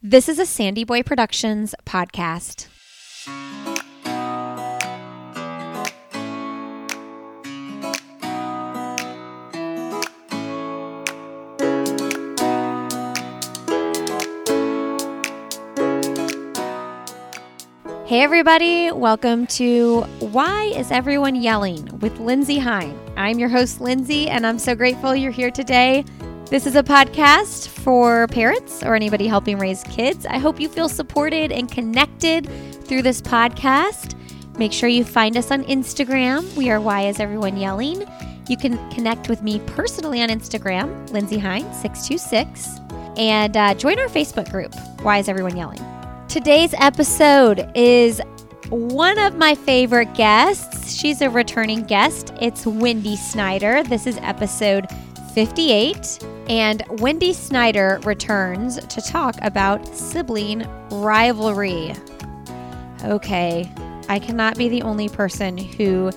This is a Sandy Boy Productions podcast. Hey, everybody, welcome to Why is Everyone Yelling with Lindsay Hine. I'm your host, Lindsay, and I'm so grateful you're here today. This is a podcast for parents or anybody helping raise kids. I hope you feel supported and connected through this podcast. Make sure you find us on Instagram. We are Why is Everyone Yelling? You can connect with me personally on Instagram, Lindsay Hine, 626, and uh, join our Facebook group, Why is Everyone Yelling? Today's episode is one of my favorite guests. She's a returning guest. It's Wendy Snyder. This is episode 58. And Wendy Snyder returns to talk about sibling rivalry. Okay, I cannot be the only person who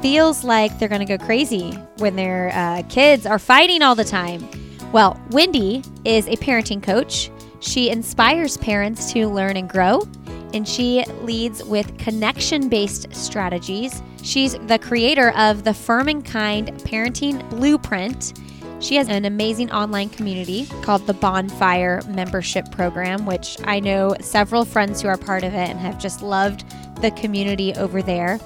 feels like they're going to go crazy when their uh, kids are fighting all the time. Well, Wendy is a parenting coach she inspires parents to learn and grow, and she leads with connection based strategies. She's the creator of the Firm and Kind Parenting Blueprint. She has an amazing online community called the Bonfire Membership Program, which I know several friends who are part of it and have just loved the community over there.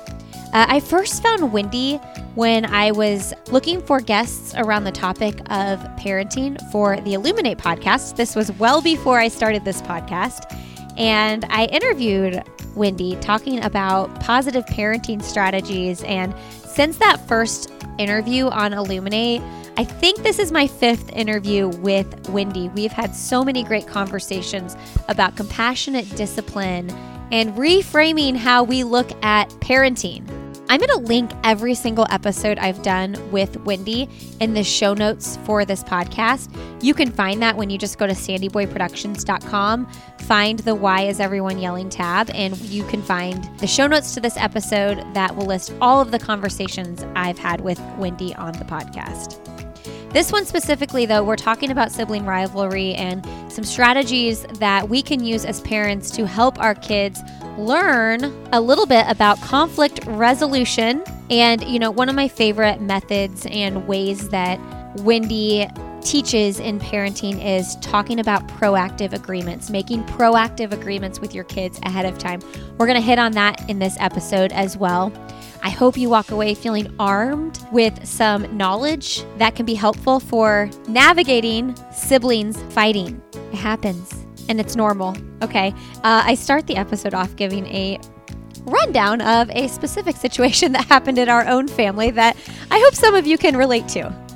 Uh, I first found Wendy when I was looking for guests around the topic of parenting for the Illuminate podcast. This was well before I started this podcast. And I interviewed Wendy talking about positive parenting strategies. And since that first interview on Illuminate, I think this is my fifth interview with Wendy. We've had so many great conversations about compassionate discipline and reframing how we look at parenting. I'm going to link every single episode I've done with Wendy in the show notes for this podcast. You can find that when you just go to sandyboyproductions.com, find the Why is Everyone Yelling tab, and you can find the show notes to this episode that will list all of the conversations I've had with Wendy on the podcast. This one specifically, though, we're talking about sibling rivalry and some strategies that we can use as parents to help our kids learn a little bit about conflict resolution. And, you know, one of my favorite methods and ways that Wendy teaches in parenting is talking about proactive agreements, making proactive agreements with your kids ahead of time. We're going to hit on that in this episode as well. I hope you walk away feeling armed with some knowledge that can be helpful for navigating siblings fighting. It happens and it's normal. Okay. Uh, I start the episode off giving a rundown of a specific situation that happened in our own family that I hope some of you can relate to.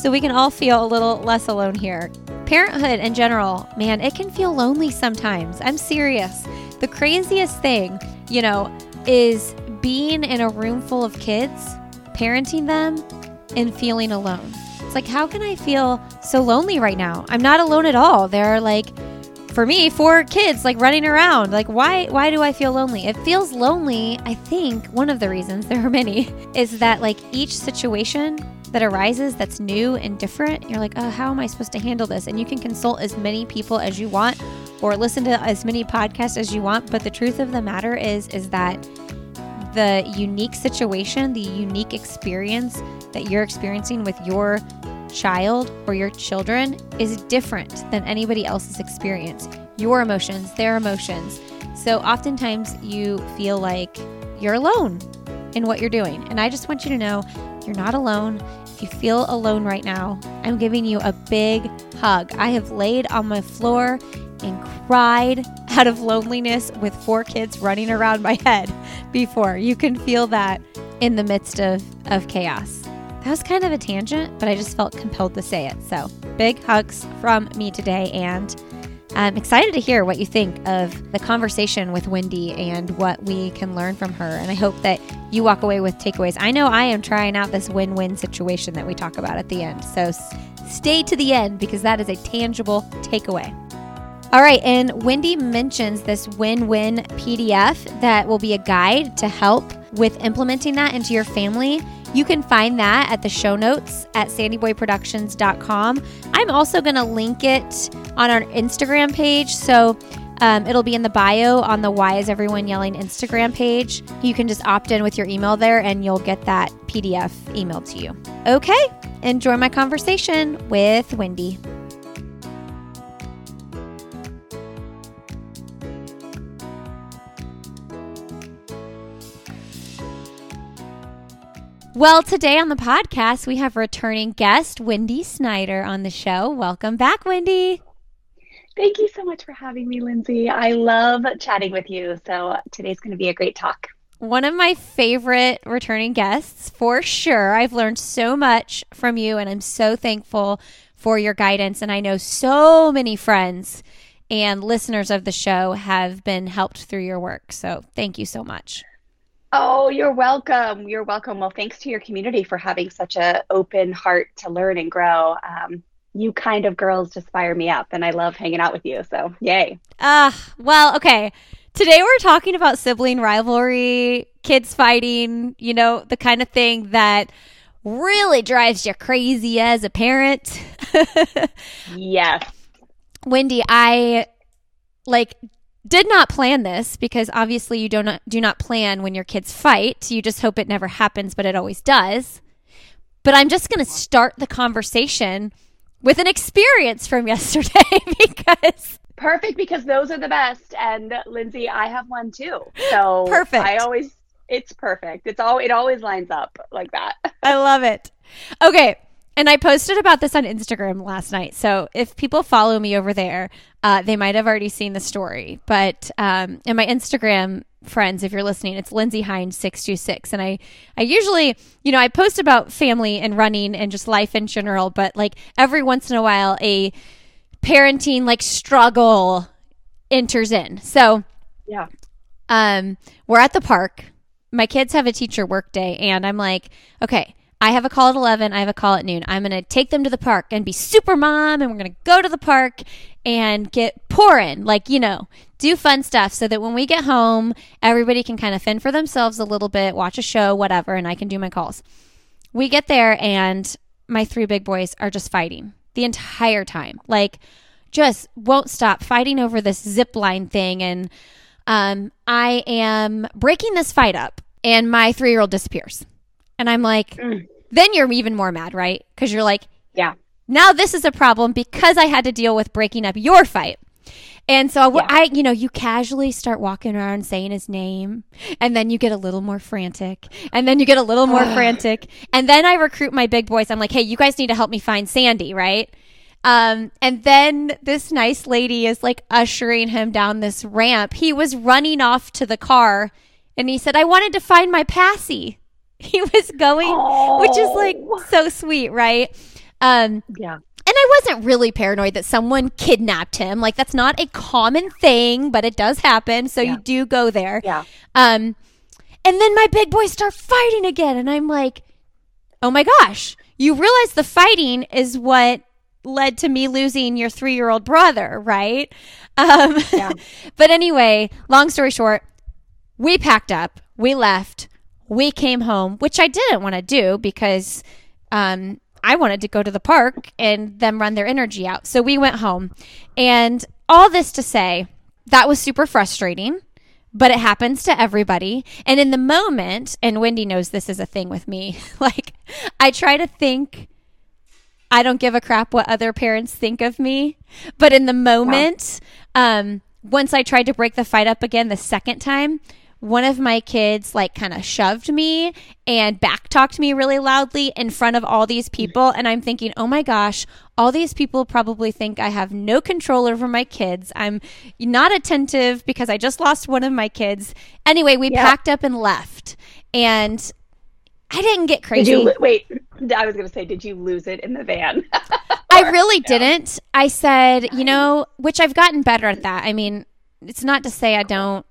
So we can all feel a little less alone here. Parenthood in general, man, it can feel lonely sometimes. I'm serious. The craziest thing, you know, is being in a room full of kids, parenting them, and feeling alone. It's like, how can I feel so lonely right now? I'm not alone at all. There are like for me, four kids like running around. Like why why do I feel lonely? It feels lonely, I think one of the reasons, there are many, is that like each situation that arises that's new and different, you're like, oh, how am I supposed to handle this? And you can consult as many people as you want or listen to as many podcasts as you want. But the truth of the matter is, is that the unique situation, the unique experience that you're experiencing with your child or your children is different than anybody else's experience. Your emotions, their emotions. So oftentimes you feel like you're alone in what you're doing. And I just want you to know you're not alone. You feel alone right now, I'm giving you a big hug. I have laid on my floor and cried out of loneliness with four kids running around my head before. You can feel that in the midst of, of chaos. That was kind of a tangent, but I just felt compelled to say it. So, big hugs from me today, and I'm excited to hear what you think of the conversation with Wendy and what we can learn from her. And I hope that you walk away with takeaways. I know I am trying out this win win situation that we talk about at the end. So, stay to the end because that is a tangible takeaway. All right, and Wendy mentions this win win PDF that will be a guide to help with implementing that into your family You can find that at the show notes at sandyboyproductions.com. I'm also going to link it on our Instagram page. So um, it'll be in the bio on the Why Is Everyone Yelling Instagram page. You can just opt in with your email there and you'll get that PDF emailed to you. Okay, enjoy my conversation with Wendy. Well, today on the podcast, we have returning guest Wendy Snyder on the show. Welcome back, Wendy. Thank you so much for having me, Lindsay. I love chatting with you. So today's going to be a great talk. One of my favorite returning guests, for sure. I've learned so much from you, and I'm so thankful for your guidance. And I know so many friends and listeners of the show have been helped through your work. So thank you so much. Oh, you're welcome. You're welcome. Well, thanks to your community for having such an open heart to learn and grow. Um, you kind of girls just fire me up, and I love hanging out with you. So, yay. Ah, uh, well, okay. Today we're talking about sibling rivalry, kids fighting, you know, the kind of thing that really drives you crazy as a parent. yes. Wendy, I like did not plan this because obviously you do not do not plan when your kids fight. You just hope it never happens, but it always does. But I'm just going to start the conversation with an experience from yesterday because perfect because those are the best and Lindsay, I have one too. So perfect. I always it's perfect. It's all it always lines up like that. I love it. Okay, and I posted about this on Instagram last night. So if people follow me over there, uh, they might have already seen the story. But um, in my Instagram friends, if you're listening, it's Lindsay Hines six two six, and I I usually you know I post about family and running and just life in general, but like every once in a while a parenting like struggle enters in. So yeah, um, we're at the park. My kids have a teacher work day, and I'm like, okay I have a call at 11. I have a call at noon. I'm going to take them to the park and be super mom. And we're going to go to the park and get pouring, like, you know, do fun stuff so that when we get home, everybody can kind of fend for themselves a little bit, watch a show, whatever, and I can do my calls. We get there and my three big boys are just fighting the entire time. Like, just won't stop fighting over this zip line thing. And um, I am breaking this fight up, and my three year old disappears. And I'm like, mm. then you're even more mad, right? Because you're like, yeah. Now this is a problem because I had to deal with breaking up your fight. And so yeah. I, you know, you casually start walking around saying his name, and then you get a little more frantic, and then you get a little more frantic, and then I recruit my big boys. I'm like, hey, you guys need to help me find Sandy, right? Um, and then this nice lady is like ushering him down this ramp. He was running off to the car, and he said, I wanted to find my passy. he was going, oh. which is like so sweet, right? Um, yeah. And I wasn't really paranoid that someone kidnapped him. Like that's not a common thing, but it does happen. So yeah. you do go there. Yeah. Um, and then my big boys start fighting again, and I'm like, oh my gosh! You realize the fighting is what led to me losing your three year old brother, right? Um, yeah. but anyway, long story short, we packed up, we left we came home, which I didn't want to do because um, I wanted to go to the park and them run their energy out. So we went home. And all this to say, that was super frustrating, but it happens to everybody. And in the moment, and Wendy knows this is a thing with me, like I try to think. I don't give a crap what other parents think of me. But in the moment, um, once I tried to break the fight up again the second time, one of my kids like kind of shoved me and back talked me really loudly in front of all these people and i'm thinking oh my gosh all these people probably think i have no control over my kids. I'm not attentive because i just lost one of my kids. Anyway we yeah. packed up and left and i didn't get crazy did you, wait i was going to say did you lose it in the van? I really didn't. I said you know which i've gotten better at that. I mean it's not to say i don't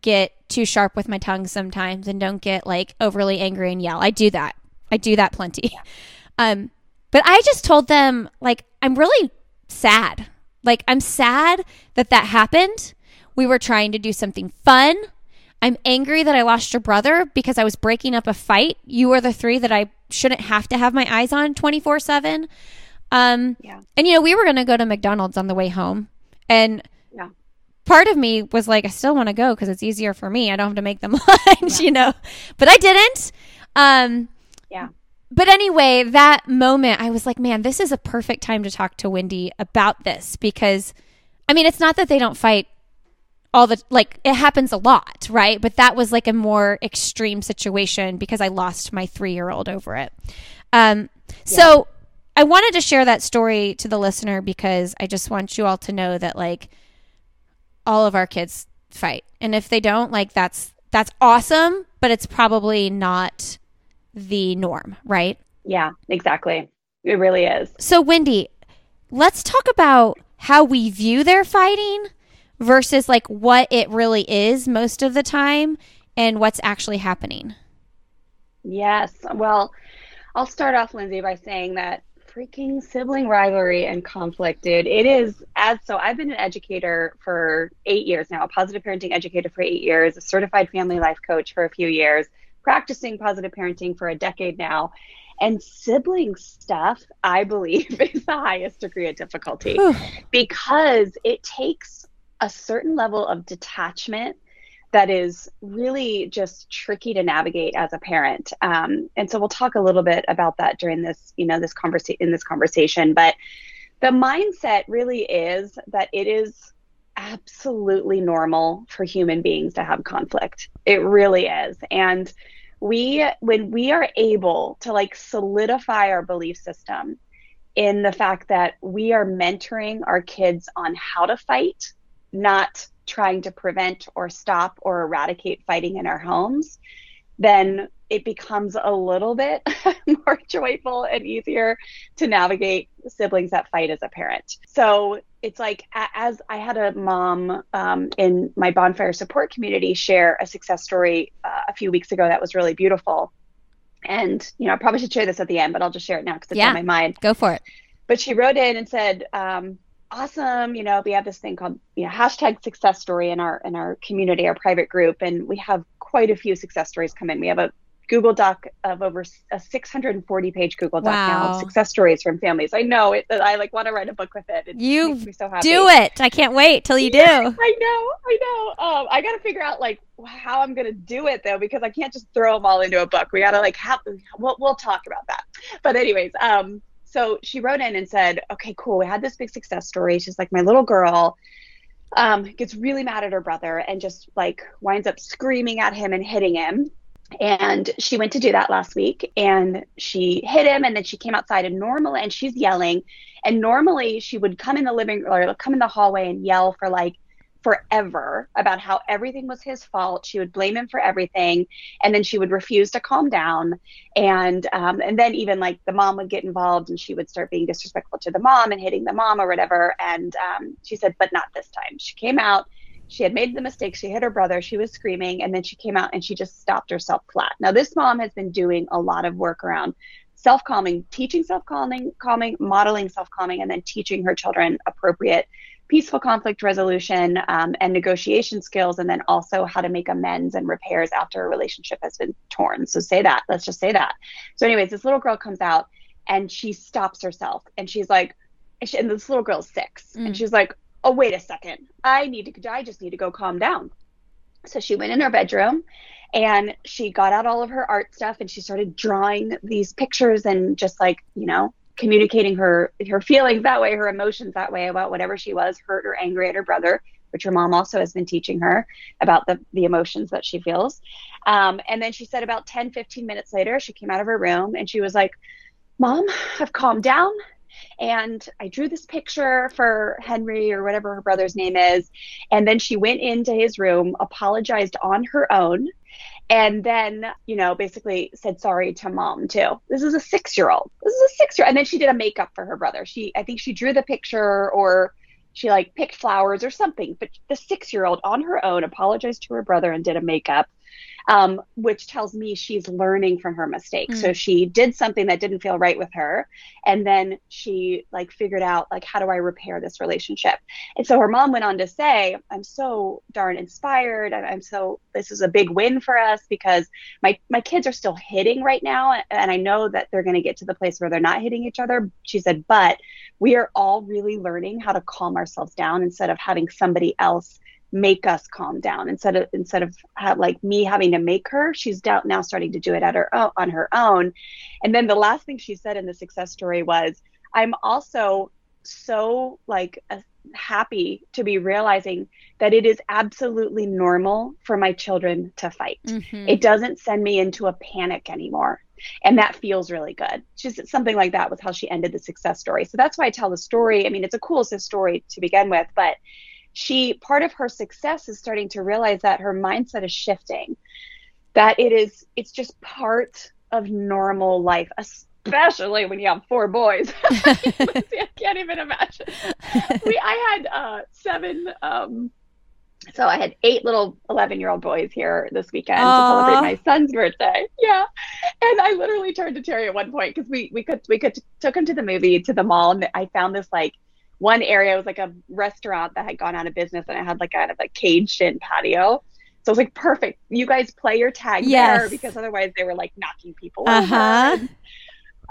get too sharp with my tongue sometimes and don't get like overly angry and yell. I do that. I do that plenty. Um, but I just told them like I'm really sad. Like I'm sad that that happened. We were trying to do something fun. I'm angry that I lost your brother because I was breaking up a fight. You are the three that I shouldn't have to have my eyes on 24 7. Um, yeah. And, you know, we were going to go to McDonald's on the way home. And. Part of me was like, I still want to go because it's easier for me. I don't have to make them lunch, yeah. you know, but I didn't. Um, yeah. But anyway, that moment, I was like, man, this is a perfect time to talk to Wendy about this because, I mean, it's not that they don't fight all the like it happens a lot, right? But that was like a more extreme situation because I lost my three year old over it. Um, so I wanted to share that story to the listener because I just want you all to know that like all of our kids fight, and if they don't, like that's that's awesome, but it's probably not the norm, right? Yeah, exactly. It really is. So, Wendy, let's talk about how we view their fighting versus like what it really is most of the time and what's actually happening. Yes. Well, I'll start off, Lindsay, by saying that freaking sibling rivalry and conflict, dude. It is as so. I've been an educator for eight years now, a positive parenting educator for eight years, a certified family life coach for a few years, practicing positive parenting for a decade now. And sibling stuff, I believe, is the highest degree of difficulty because it takes a certain level of detachment that is really just tricky to navigate as a parent. Um, and so we'll talk a little bit about that during this, you know, this conversation in this conversation. But the mindset really is that it is absolutely normal for human beings to have conflict. It really is. And we, when we are able to like solidify our belief system in the fact that we are mentoring our kids on how to fight not trying to prevent or stop or eradicate fighting in our homes, then it becomes a little bit more joyful and easier to navigate siblings that fight as a parent. So it's like, as I had a mom um, in my bonfire support community share a success story uh, a few weeks ago that was really beautiful. And, you know, I probably should share this at the end, but I'll just share it now because it's yeah, on my mind. Go for it. But she wrote in and said, um, awesome you know we have this thing called you know hashtag success story in our in our community our private group and we have quite a few success stories come in. We have a google doc of over a 640 page google doc wow. now of success stories from families. I know it i like want to write a book with it, it you so do it. I can't wait till you yeah, do. I know i know. Um, i gotta figure out like how i'm gonna do it though because i can't just throw them all into a book. We gotta like have we'll, we'll talk about that. But anyways um so she wrote in and said, okay, cool. We had this big success story. She's like, my little girl um, gets really mad at her brother and just like winds up screaming at him and hitting him. And she went to do that last week and she hit him and then she came outside and normally and she's yelling and normally she would come in the living or come in the hallway and yell for like forever about how everything was his fault. She would blame him for everything, and then she would refuse to calm down. And um, and then even like the mom would get involved, and she would start being disrespectful to the mom and hitting the mom or whatever. And um, she said, but not this time. She came out. She had made the mistake. She hit her brother. She was screaming, and then she came out and she just stopped herself flat. Now this mom has been doing a lot of work around self calming, teaching self calming, calming, modeling self calming, and then teaching her children appropriate peaceful conflict resolution um, and negotiation skills, and then also how to make amends and repairs after a relationship has been torn. So, say that. Let's just say that. So, anyways, this little girl comes out and she stops herself and she's like, and this little girl's six, mm. and she's like, oh, wait a second. I need to, I just need to go calm down. So, she went in her bedroom and she got out all of her art stuff and she started drawing these pictures and just like, you know, communicating her her feelings that way, her emotions that way about whatever she was, hurt or angry at her brother, which her mom also has been teaching her about the the emotions that she feels. Um, and then she said about 10, 15 minutes later, she came out of her room and she was like, Mom, I've calmed down. And I drew this picture for Henry or whatever her brother's name is. And then she went into his room, apologized on her own, and then you know basically said sorry to mom too. This is a six year old this is a six year and then she did a makeup for her brother. She i think she drew the picture or she like picked flowers or something. But the six year old on her own apologized to her brother and did a makeup um, which tells me she's learning from her mistake. Mm. So she did something that didn't feel right with her, and then she like figured out like how do I repair this relationship. And so her mom went on to say, "I'm so darn inspired, and I'm so this is a big win for us because my my kids are still hitting right now, and I know that they're going to get to the place where they're not hitting each other." She said, "But we are all really learning how to calm ourselves down instead of having somebody else." Make us calm down. Instead of instead of have, like me having to make her she's now starting to do it at her own, on her own. And then the last thing she said in the success story was i'm also so like uh, happy to be realizing that it is absolutely normal for my children to fight. Mm-hmm. it doesn't send me into a panic anymore. And that feels really good. Just something like that was how she ended the success story. So that's why i tell the story. I mean it's a cool story to begin with but she part of her success is starting to realize that her mindset is shifting that it is it's just part of normal life especially when you have four boys i can't even imagine we i had uh, seven um, so I had eight little 11 year old boys here this weekend Aww. to celebrate my son's birthday. Yeah. And I literally turned to Terry at one point because we, we could, we could took him to the movie, to the mall. And I found this like one area was like a restaurant that had gone out of business and it had like kind of a caged in patio. So it was like perfect. You guys play your tag yes. there because otherwise they were like knocking people uh-huh. over.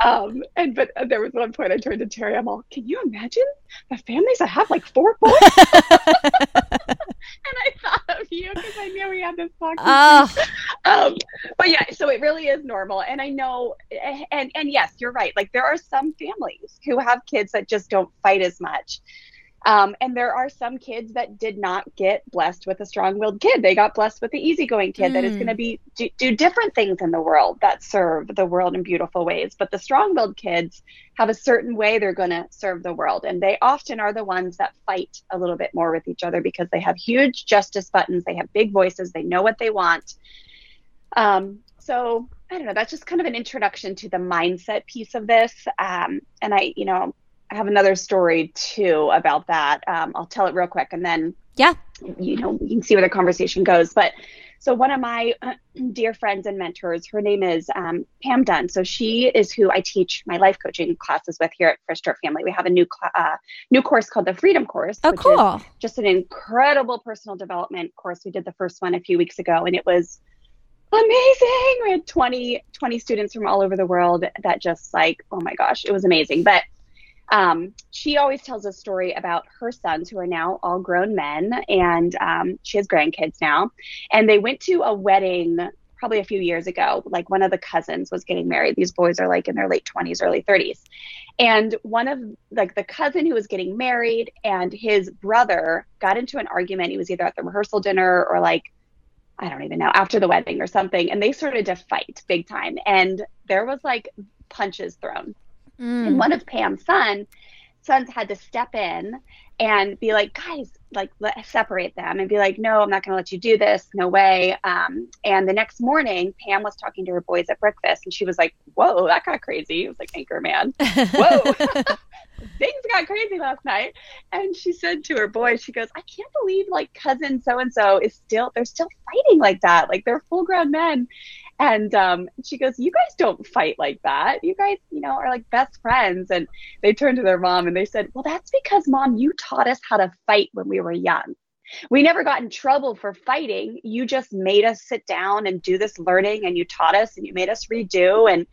Um, and but there was one point I turned to Terry. I'm all, can you imagine the families that have like four boys? and I thought of you because I knew we had this podcast. Oh. Um, but yeah, so it really is normal, and I know, and and yes, you're right. Like there are some families who have kids that just don't fight as much. Um, and there are some kids that did not get blessed with a strong-willed kid. They got blessed with the easygoing kid mm. that is going to hmm. be do, do, different things in the world that serve the world in beautiful ways. But the strong-willed kids have a certain way they're going to serve the world, and they often are the ones that fight a little bit more with each other because they have huge justice buttons. They have big voices. They know what they want. Um, so I don't know. That's just kind of an introduction to the mindset piece of this. Um, and I, you know, I have another story too about that. Um, I'll tell it real quick and then yeah, you know, you can see where the conversation goes. But so one of my dear friends and mentors, her name is um, Pam Dunn. So she is who I teach my life coaching classes with here at Fresh Start Family. We have a new cl- uh, new course called the Freedom Course. Oh, cool! just an incredible personal development course. We did the first one a few weeks ago, and it was amazing. We had 20, 20 students from all over the world that just like, oh my gosh, it was amazing. But um, she always tells a story about her sons who are now all grown men and um, she has grandkids now. And they went to a wedding probably a few years ago. Like one of the cousins was getting married. These boys are like in their late 20s early 30s and one of like the cousin who was getting married and his brother got into an argument. He was either at the rehearsal dinner or like i don't even know after the wedding or something. And they started to fight big time. And there was like punches thrown Mm. And one of Pam's son, sons had to step in and be like, guys, like let separate them and be like, no, I'm not going to let you do this. No way. Um, and the next morning, Pam was talking to her boys at breakfast and she was like, whoa, that got crazy. It was like Anchorman. Whoa. Things got crazy last night. And she said to her boys, she goes, I can't believe like cousin so and so is still, they're still fighting like that. Like they're full grown men. And um, she goes, You guys don't fight like that. You guys, you know, are like best friends. And they turned to their mom and they said, Well, that's because, mom, you taught us how to fight when we were young. We never got in trouble for fighting. You just made us sit down and do this learning, and you taught us, and you made us redo, and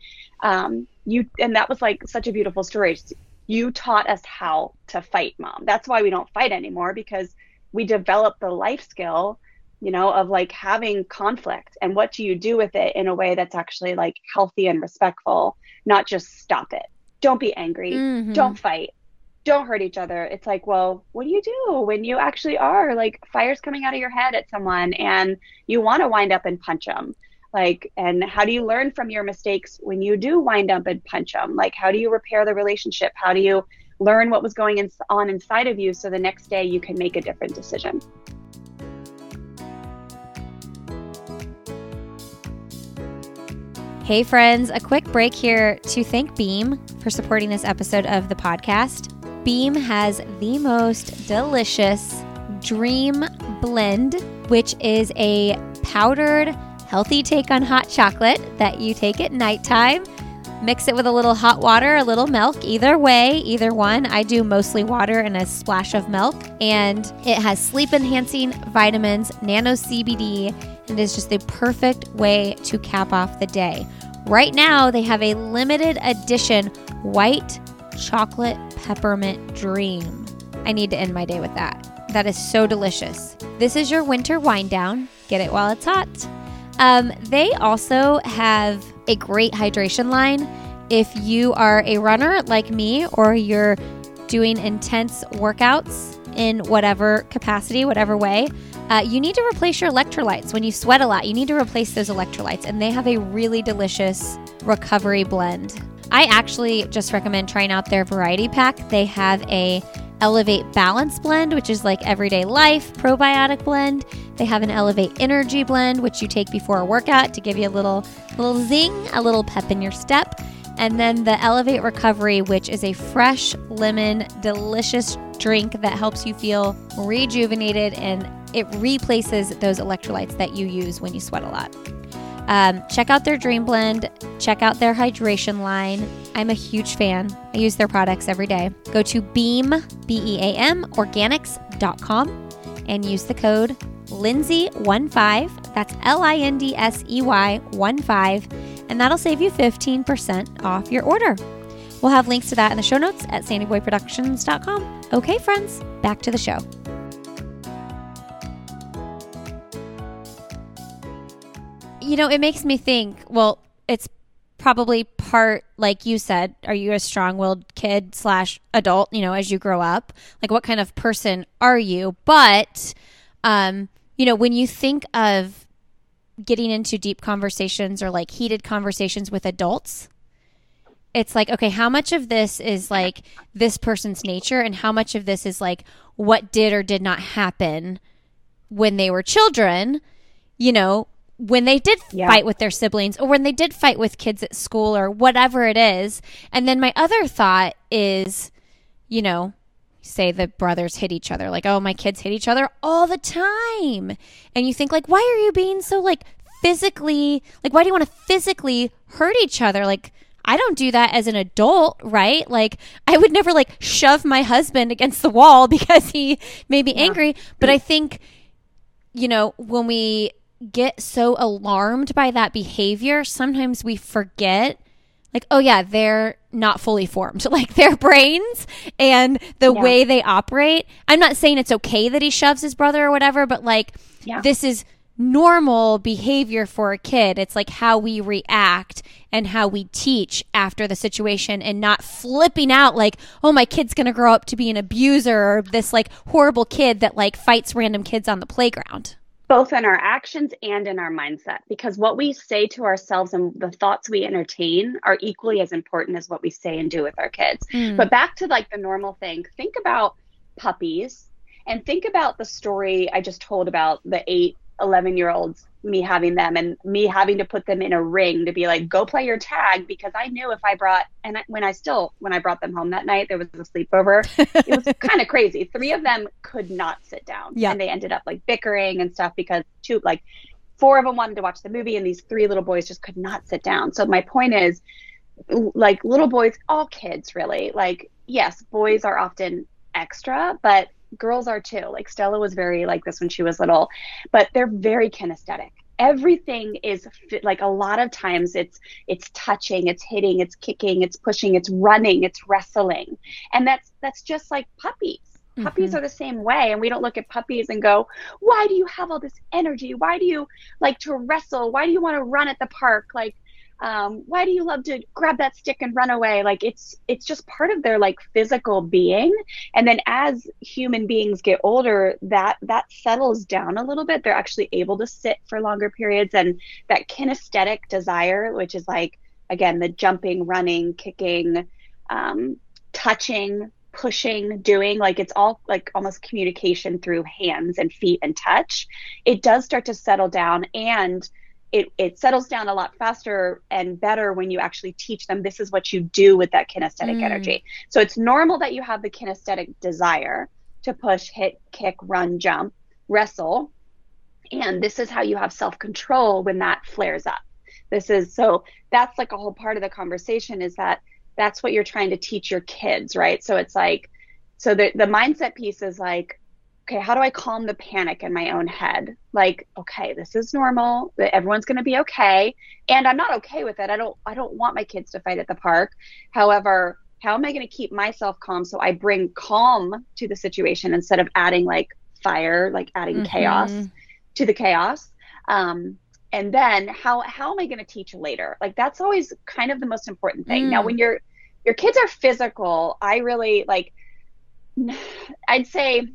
um, you, and that was like such a beautiful story. You taught us how to fight, mom. That's why we don't fight anymore because we developed the life skill you know, of like having conflict and what do you do with it in a way that's actually like healthy and respectful, not just stop it. Don't be angry. Mm-hmm. Don't fight. Don't hurt each other. It's like, well, what do you do when you actually are like fire's coming out of your head at someone and you want to wind up and punch them? Like, and how do you learn from your mistakes when you do wind up and punch them? Like, how do you repair the relationship? How do you learn what was going on inside of you so the next day you can make a different decision? Hey, friends, a quick break here to thank Beam for supporting this episode of the podcast. Beam has the most delicious Dream Blend, which is a powdered healthy take on hot chocolate that you take at nighttime. Mix it with a little hot water, a little milk, either way, either one. I do mostly water and a splash of milk. And it has sleep enhancing vitamins, nano CBD, and is just the perfect way to cap off the day. Right now, they have a limited edition white chocolate peppermint dream. I need to end my day with that. That is so delicious. This is your winter wind down. Get it while it's hot. Um, they also have a great hydration line. If you are a runner like me or you're doing intense workouts in whatever capacity, whatever way, uh, you need to replace your electrolytes. When you sweat a lot, you need to replace those electrolytes, and they have a really delicious recovery blend. I actually just recommend trying out their variety pack. They have a Elevate Balance blend, which is like everyday life probiotic blend. They have an Elevate Energy blend, which you take before a workout to give you a little little zing, a little pep in your step. And then the Elevate Recovery, which is a fresh lemon, delicious drink that helps you feel rejuvenated and it replaces those electrolytes that you use when you sweat a lot. Um, check out their Dream Blend. Check out their hydration line. I'm a huge fan. I use their products every day. Go to Beam, B E A M, organics.com and use the code Lindsey15. That's L I N D S E Y 1 5. And that'll save you 15% off your order. We'll have links to that in the show notes at sandyboyproductions.com. Okay, friends, back to the show. You know, it makes me think, well, it's probably part like you said are you a strong-willed kid slash adult you know as you grow up? Like what kind of person are you? But um you know when you think of getting into deep conversations or like heated conversations with adults it's like okay how much of this is like this person's nature and how much of this is like what did or did not happen when they were children you know when they did yeah. fight with their siblings or when they did fight with kids at school or whatever it is. And then my other thought is, you know, say the brothers hit each other like, "Oh, my kids hit each other all the time." And you think like, "Why are you being so like physically like why do you want to physically hurt each other?" Like I don't do that as an adult, right? Like I would never like shove my husband against the wall because he made me yeah. angry, but I think you know, when we get so alarmed by that behavior, sometimes we forget like, oh yeah, they're not fully formed. Like their brains and the yeah. way they operate. I'm not saying it's okay that he shoves his brother or whatever, but like yeah. this is normal behavior for a kid. It's like how we react and how we teach after the situation and not flipping out like, oh, my kid's going to grow up to be an abuser or this like horrible kid that like fights random kids on the playground both in our actions and in our mindset because what we say to ourselves and the thoughts we entertain are equally as important as what we say and do with our kids. Mm. But back to like the normal thing, think about puppies and think about the story I just told about the eight 11 year olds me having them and me having to put them in a ring to be like go play your tag because i knew if i brought and I, when i still when i brought them home that night there was a sleepover. It was kind of crazy. Three of them could not sit down yeah. and they ended up like bickering and stuff because two like four of them wanted to watch the movie and these three little boys just could not sit down. So my point is like little boys all kids really. Like yes boys are often extra but girls are too. Like Stella was very like this when she was little, but they're very kinesthetic. Everything is like a lot of times it's it's touching, it's hitting, it's kicking, it's pushing, it's running, it's wrestling. And that's that's just like puppies. Puppies mm-hmm. are the same way. And we don't look at puppies and go, why do you have all this energy? Why do you like to wrestle? Why do you want to run at the park? Like um, why do you love to grab that stick and run away? Like it's it's just part of their like physical being. And then as human beings get older that that settles down a little bit. They're actually able to sit for longer periods. And that kinesthetic desire which is like again the jumping running kicking um, touching pushing doing like it's all like almost communication through hands and feet and touch. It does start to settle down. And it, it settles down a lot faster and better when you actually teach them this is what you do with that kinesthetic mm. energy. So it's normal that you have the kinesthetic desire to push, hit, kick, run, jump, wrestle. And this is how you have self control when that flares up. This is so that's like a whole part of the conversation is that that's what you're trying to teach your kids, right? So it's like, so the, the mindset piece is like, okay, how do I calm the panic in my own head? Like, okay, this is normal. That everyone's going to be okay, and I'm not okay with it. I don't. I don't want my kids to fight at the park. However, how am I going to keep myself calm so I bring calm to the situation instead of adding like fire, like adding mm-hmm. chaos to the chaos? Um, and then how how am I going to teach later? Like that's always kind of the most important thing. Mm. Now, when your your kids are physical, I really like. I'd say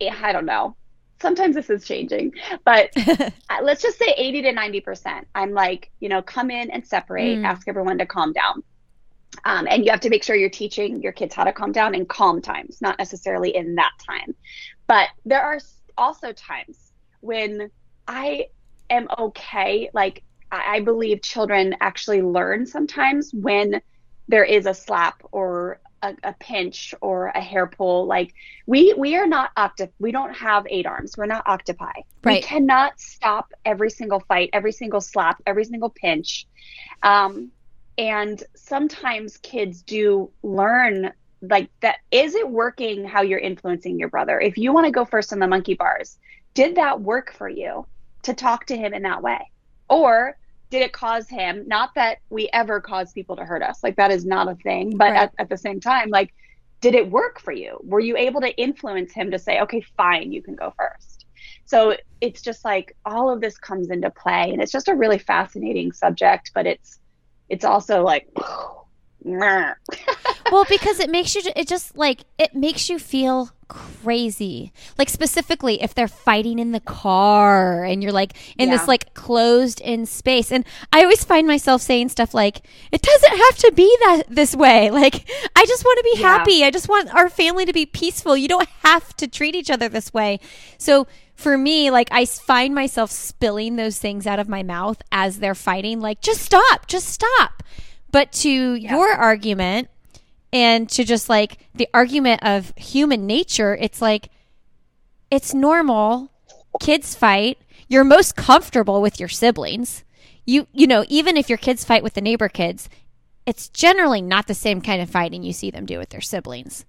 I don't know. Sometimes this is changing, but let's just say 80 to 90%. I'm like, you know, come in and separate, mm. ask everyone to calm down. Um, and you have to make sure you're teaching your kids how to calm down in calm times, not necessarily in that time. But there are also times when I am okay. Like, I believe children actually learn sometimes when there is a slap or a, a, pinch or a hair pull. Like we we are not octo we don't have eight arms. We're not octopi. Right. We cannot stop every single fight, every single slap, every single pinch. Um, and sometimes kids do learn like that is it working how you're influencing your brother if you want to go first on the monkey bars did that work for you to talk to him in that way or did it cause him not that we ever cause people to hurt us like that is not a thing but right. at, at the same time like did it work for you were you able to influence him to say okay fine you can go first so it's just like all of this comes into play and it's just a really fascinating subject but it's it's also like well because it makes you it just like it makes you feel crazy. Like specifically if they're fighting in the car and you're like in yeah. this like closed in space. And I always find myself saying stuff like, it doesn't have to be that this way. Like I just want to be yeah. happy. I just want our family to be peaceful. You don't have to treat each other this way. So for me, like I find myself spilling those things out of my mouth as they're fighting, like, just stop, just stop. But to yeah. your argument, and to just like the argument of human nature, it's like it's normal. Kids fight. You're most comfortable with your siblings. You you know, even if your kids fight with the neighbor kids, it's generally not the same kind of fighting you see them do with their siblings.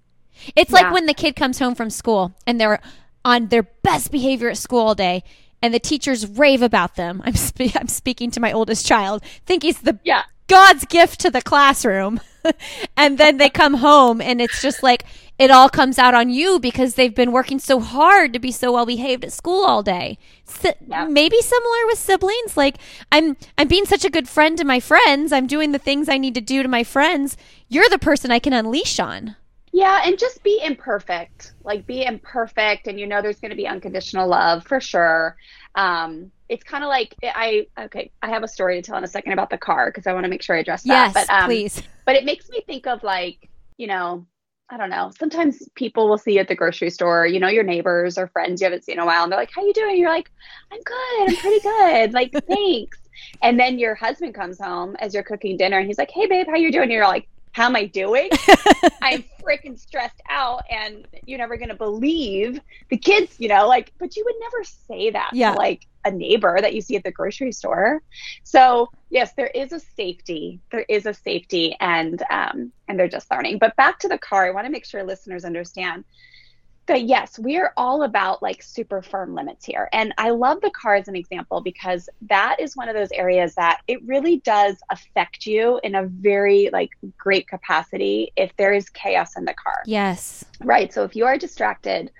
It's yeah. like when the kid comes home from school and they're on their best behavior at school all day and the teachers rave about them. I'm spe- I'm speaking to my oldest child. Think he's the yeah. God's gift to the classroom. and then they come home and it's just like it all comes out on you because they've been working so hard to be so well behaved at school all day. So, yeah. Maybe similar with siblings. Like I'm I'm being such a good friend to my friends. I'm doing the things I need to do to my friends. You're the person I can unleash on. Yeah, and just be imperfect. Like be imperfect and you know there's going to be unconditional love for sure. Um it's kind of like I okay, I have a story to tell in a second about the car because I want to make sure I address that. Yes, but, um, please. But it makes me think of like, you know, I don't know. Sometimes people will see you at the grocery store, you know, your neighbors or friends you haven't seen in a while, and they're like, "How you doing?" You're like, "I'm good. I'm pretty good. like, thanks." And then your husband comes home as you're cooking dinner, and he's like, "Hey, babe, how you doing?" And you're like, how am I doing? I'm freaking stressed out, and you're never gonna believe the kids, you know, like, but you would never say that yeah. to like a neighbor that you see at the grocery store. So yes, there is a safety. There is a safety, and um, and they're just learning. But back to the car, I want to make sure listeners understand that yes, we are all about like super firm limits here. And I love the car as an example because that is one of those areas that it really does affect you in a very like great capacity if there is chaos in the car. Yes. Right. So if you are distracted,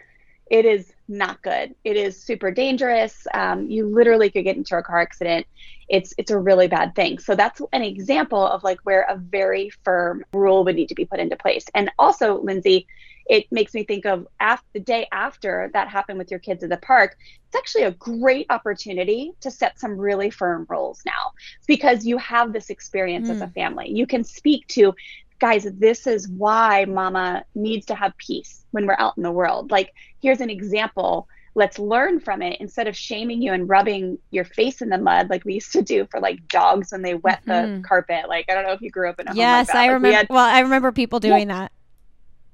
it is not good. It is super dangerous. Um, you literally could get into a car accident. It's it's a really bad thing. So that's an example of like where a very firm rule would need to be put into place. And also, Lindsay, it makes me think of after the day after that happened with your kids at the park it's actually a great opportunity to set some really firm rules now because you have this experience mm. as a hmm. family you can speak to guys this is why mama needs to have peace when we're out in the world like here's an example let's learn from it instead of shaming you and rubbing your face in the mud like we used to do for like dogs when they wet mm-hmm. the carpet like i don't know if you grew up in a yes like i like remember had, well i remember people doing yeah, that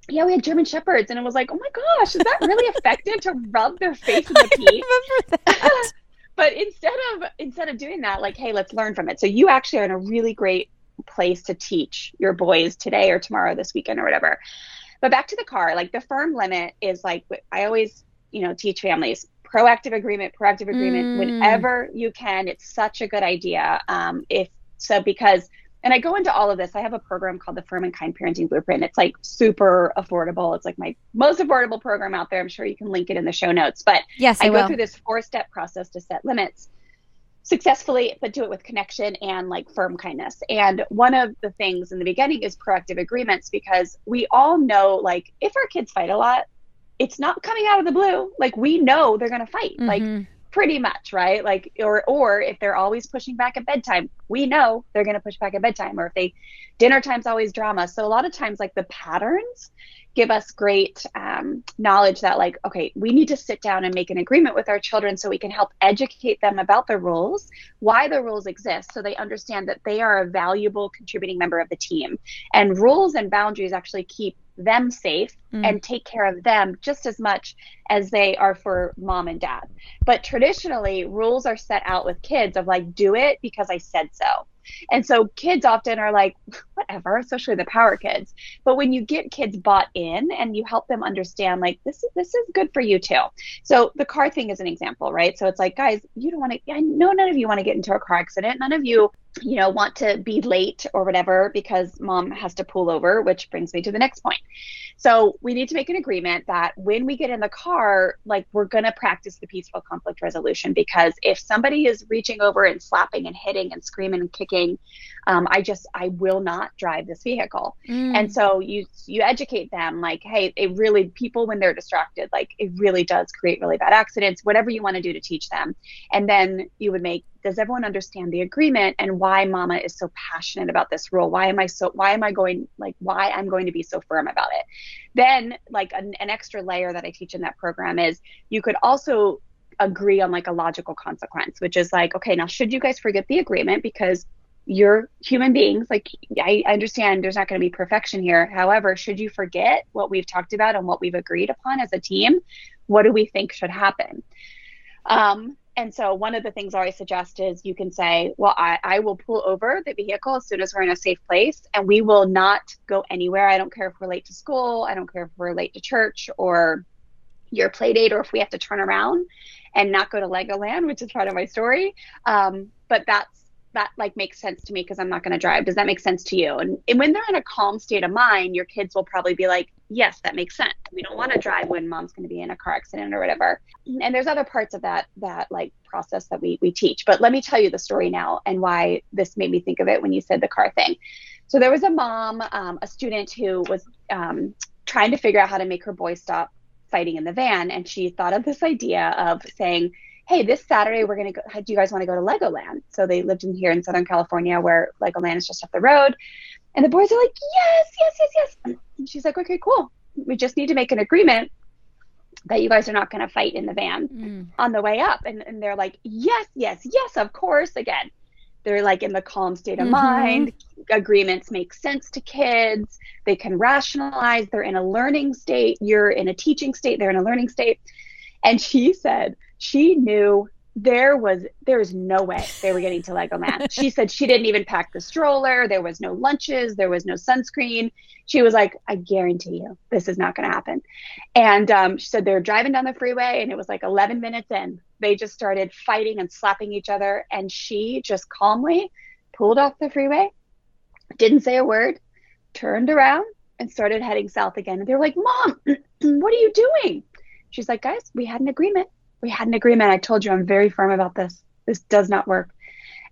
yeah, we had German Shepherds, and it was like, oh my gosh, is that really effective to rub their face in the pee? but instead of instead of doing that, like, hey, let's learn from it. So you actually are in a really great place to teach your boys today or tomorrow, this weekend or whatever. But back to the car, like the firm limit is like I always, you know, teach families proactive agreement, proactive agreement mm. whenever you can. It's such a good idea. Um, if so, because and I go into all of this. I have a program called the Firm and Kind Parenting Blueprint. It's like super affordable. It's like my most affordable program out there. I'm sure you can link it in the show notes. But yes, I, I go through this four step process to set limits successfully, but do it with connection and like firm kindness. And one of the things in the beginning is proactive agreements because we all know like if our kids fight a lot, it's not coming out of the blue. Like we know they're going to fight. Mm-hmm. Like pretty much, right? Like or or if they're always pushing back at bedtime, we know they're going to push back at bedtime or if they dinner time's always drama. So a lot of times like the patterns give us great um, knowledge that like okay we need to sit down and make an agreement with our children so we can help educate them about the rules why the rules exist so they understand that they are a valuable contributing member of the team and rules and boundaries actually keep them safe mm. and take care of them just as much as they are for mom and dad. But traditionally, rules are set out with kids of like, do it because I said so. And so kids often are like, whatever, especially the power kids. But when you get kids bought in and you help them understand, like, this is this is good for you too. So the car thing is an example, right? So it's like, guys, you don't want to I know none of you want to get into a car accident. None of you you know, want to be late or whatever because mom has to pull over, which brings me to the next point. So we need to make an agreement that when we get in the car, like we're going to practice the peaceful conflict resolution because if somebody is reaching over and slapping and hitting and screaming and kicking, um, I just I will not drive this vehicle. Mm. And so you you educate them like, hey, it really people when they're distracted, like it really does create really bad accidents. Whatever you want to do to teach them, and then you would make does everyone understand the agreement and why mama is so passionate about this rule why am i so why am i going like why i'm going to be so firm about it then like an, an extra layer that i teach in that program is you could also agree on like a logical consequence which is like okay now should you guys forget the agreement because you're human beings like i understand there's not going to be perfection here however should you forget what we've talked about and what we've agreed upon as a team what do we think should happen um, and so one of the things I always suggest is you can say, well, I, I will pull over the vehicle as soon as we're in a safe place and we will not go anywhere. I don't care if we're late to school. I don't care if we're late to church or your play date or if we have to turn around and not go to Legoland, which is part of my story. Um, but that's that like makes sense to me because I'm not going to drive. Does that make sense to you? And, and when they're in a calm state of mind, your kids will probably be like, yes, that makes sense. We don't want to drive when mom's going to be in a car accident or whatever. And there's other parts of that that like process that we we teach. But let me tell you the story now and why this made me think of it when you said the car thing. So there was a mom, um, a student who was um, trying to figure out how to make her boys stop fighting in the van, and she thought of this idea of saying hey, this Saturday we're going to go. Do you guys want to go to Legoland? So they lived in here in Southern California where Legoland is just up the road. And the boys are like, yes, yes, yes, yes. And she's like, okay, cool. We just need to make an agreement that you guys are not going to fight in the van mm. on the way up. And, and they're like, yes, yes, yes, of course. Again, they're like in the calm state of mm-hmm. mind. Agreements make sense to kids. They can rationalize. They're in a learning state. You're in a teaching state. They're in a learning state. And she said, she knew there was there was no way they were getting to Legoland. she said she didn't even pack the stroller. There was no lunches. There was no sunscreen. She was like, I guarantee you, this is not going to happen. And um, she said they were driving down the freeway, and it was like 11 minutes in. They just started fighting and slapping each other, and she just calmly pulled off the freeway, didn't say a word, turned around, and started heading south again. And they were like, "Mom, what are you doing?" She's like, "Guys, we had an agreement." we had an agreement. I told you I'm very firm about this. This does not work.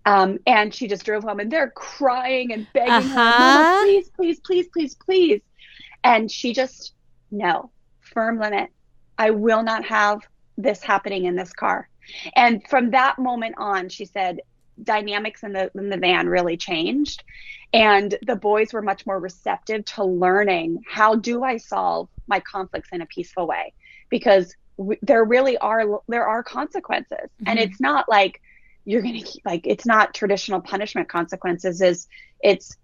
Um, and she just drove home and they're crying and begging uh-huh. her, please, please, please, please, please. And she just, no, firm limit. I will not have this happening in this car. And from that moment on, she said, dynamics in the in the van really changed and the boys were much more receptive to learning how do I solve my conflicts in a peaceful way because there really are there are consequences mm-hmm. and it's not like you're gonna keep, like it's not traditional punishment consequences is it's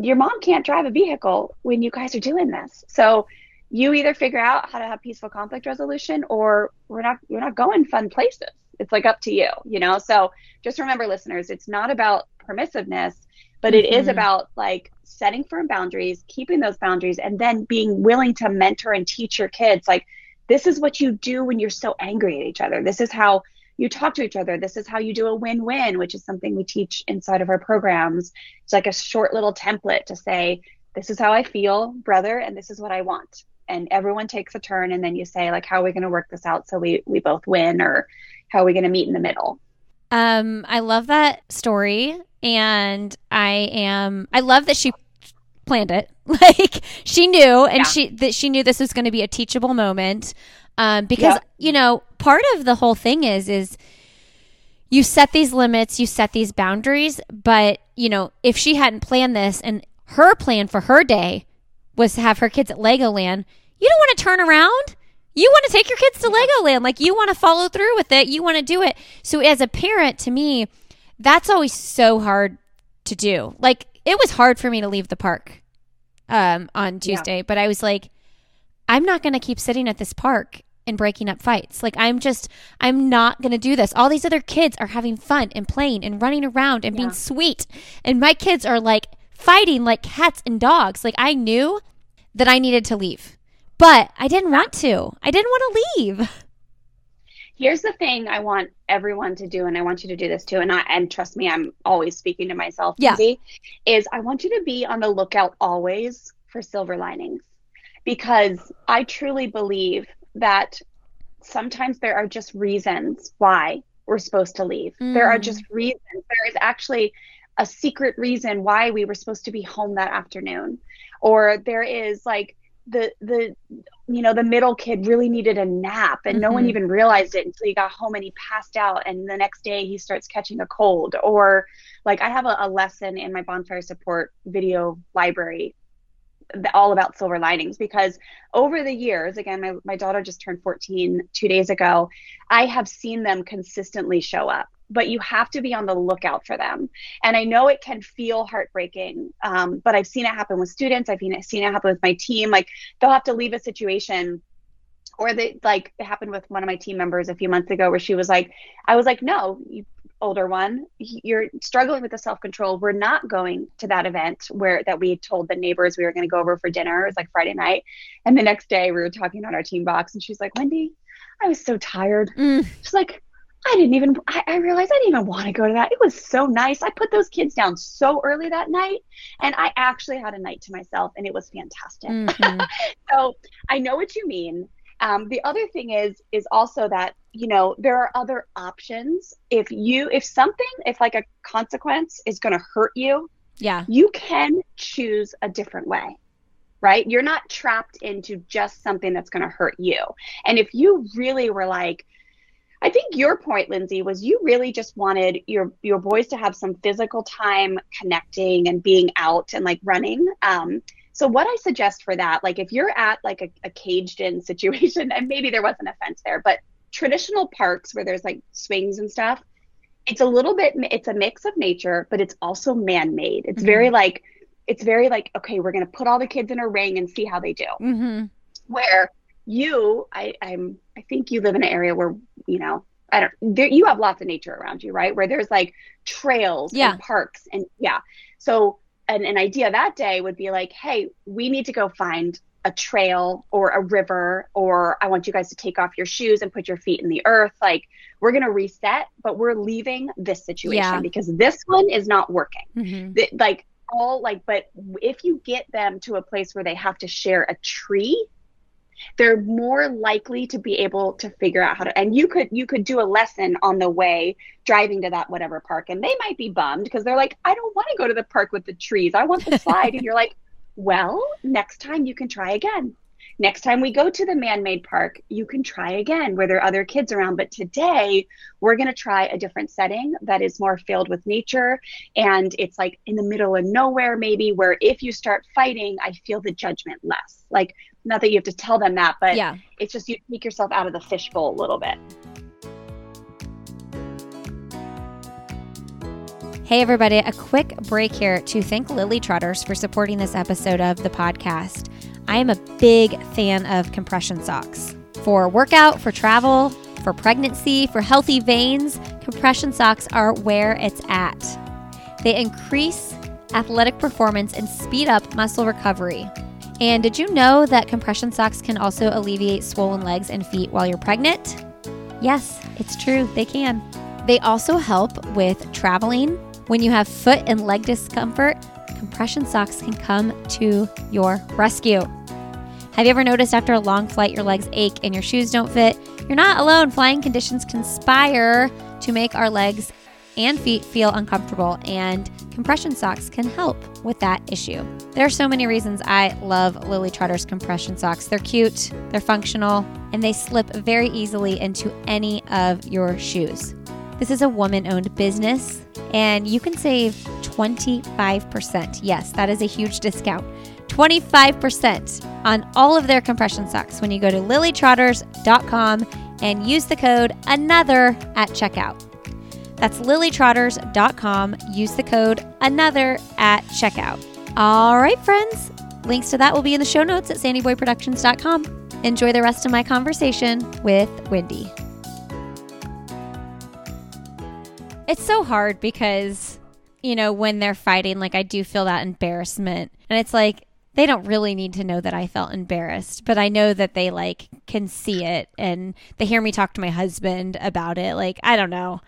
your mom can't drive a vehicle when you guys are doing this so you either figure out how to have peaceful conflict resolution or we're not we're not going fun places It's like up to you, you know? So just remember, listeners, it's not about permissiveness, but it is Mhm. about like setting firm boundaries, keeping those boundaries, and then being willing to mentor and teach your kids like, this is what you do when you're so angry at each other. This is how you talk to each other. This is how you do a win win, which is something we teach inside of our programs. It's like a short little template to say, this is how I feel, brother, and this is what I want. And everyone takes a turn, and then you say, like, how are we going to work this out so we, we both win, or how are we going to meet in the middle? Um, I love that story, and I am. I love that she planned it. Like she knew, and Yeah. she that she knew this was going to be a teachable moment. Um, because Yep. you know, part of the whole thing is is you set these limits, you set these boundaries, but you know, if she hadn't planned this, and her plan for her day was to have her kids at Legoland, you don't want to turn around. You want to take your kids to Legoland. Like you want to follow through with it. You want to do it. So as a parent, to me, that's always so hard to do. Like it was hard for me to leave the park um, on Yeah. Tuesday, but I was like, I'm not going to keep sitting at this park and breaking up fights. Like I'm just, I'm not going to do this. All these other kids are having fun and playing and running around and being sweet, and my kids are like fighting like cats and dogs. Like I knew that I needed to leave, but I didn't want to. I didn't want to leave. Here's the thing I want everyone to do, and I want you to do this too. And I and trust me, I'm always speaking to myself. Yeah. Lindsay, is I want you to be on the lookout always for silver linings, because I truly believe that sometimes there are just reasons why we're supposed to leave. There are Mm. just reasons. There is actually a secret reason why we were supposed to be home that afternoon, or there is like the the you know the middle kid really needed a nap and no one Mhm. even realized it until he got home and he passed out and the next day he starts catching a cold or like i have a, a lesson in my bonfire support video library all about silver linings because over the years again my, my daughter just turned 14 two days ago i have seen them consistently show up but you have to be on the lookout for them. And i know it can feel heartbreaking um, but i've seen it happen with students. I've seen it, seen it happen with my team. Like they'll have to leave a situation or they like it happened with one of my team members a few months ago where she was like i was like no you older one you're struggling with the self-control. We're not going to that event where that we had told the neighbors we were going to go over for dinner. It was like friday night. And the next day we were talking on our team box and she's like wendy i was so tired. Mm. she's like i didn't even I, I realized i didn't even want to go to that it was so nice i put those kids down so early that night and i actually had a night to myself and it was fantastic Mhm. so I know what you mean. Um, the other thing is is also that you know there are other options. If you if something if like a consequence is going to hurt you, Yeah. you can choose a different way. Right? You're not trapped into just something that's going to hurt you. And if you really were like I think your point, Lindsay, was you really just wanted your your boys to have some physical time connecting and being out and like running. Um, so what I suggest for that, like if you're at like a, a caged in situation, and maybe there wasn't a fence there, but traditional parks where there's like swings and stuff, it's a little bit it's a mix of nature, but it's also man made. It's very like it's very like okay, we're gonna put all the kids in a ring and see how they do hmm where you I, I'm I think you live in an area where you know I don't there you have lots of nature around you right? Where there's like trails Yeah. and parks and yeah. So an, an idea that day would be like hey we need to go find a trail or a river or I want you guys to take off your shoes and put your feet in the earth. Like we're going to reset but we're leaving this situation Yeah. because this one is not working. Hmm the, like all like but if you get them to a place where they have to share a tree they're more likely to be able to figure out how to and you could you could do a lesson on the way driving to that whatever park and they might be bummed because they're like i don't want to go to the park with the trees. I want the slide. And you're like well next time you can try again next time we go to the man-made park you can try again where there are other kids around but today we're going to try a different setting that is more filled with nature and it's like in the middle of nowhere maybe where if you start fighting i feel the judgment less like not that you have to tell them that but Yeah. it's just you take yourself out of the fishbowl a little bit Hey, everybody, a quick break here to thank Lily Trotters for supporting this episode of the podcast. I am a big fan of compression socks for workout, for travel, For pregnancy, for healthy veins, compression socks are where it's at. They increase athletic performance and speed up muscle recovery. And did you know that compression socks can also alleviate swollen legs and feet while you're pregnant? Yes, it's true, they can. They also help with traveling. When you have foot and leg discomfort, compression socks can come to your rescue. Have you ever noticed after a long flight your legs ache and your shoes don't fit? You're not alone. Flying conditions conspire to make our legs and feet feel uncomfortable, and compression socks can help with that issue. There are so many reasons I love Lily Trotter's compression socks. They're cute, they're functional, and they slip very easily into any of your shoes. This is a woman owned business, and you can save 25%. Yes, that is a huge discount. 25% on all of their compression socks when you go to lilytrotters.com and use the code ANOTHER at checkout. That's lilytrotters.com. Use the code ANOTHER at checkout. All right, friends. Links to that will be in the show notes at sandyboyproductions.com. Enjoy the rest of my conversation with Wendy. It's so hard because, you know, when they're fighting, like I do feel that embarrassment. And it's like, they don't really need to know that I felt embarrassed, but I know that they like can see it and they hear me talk to my husband about it. Like, I don't know.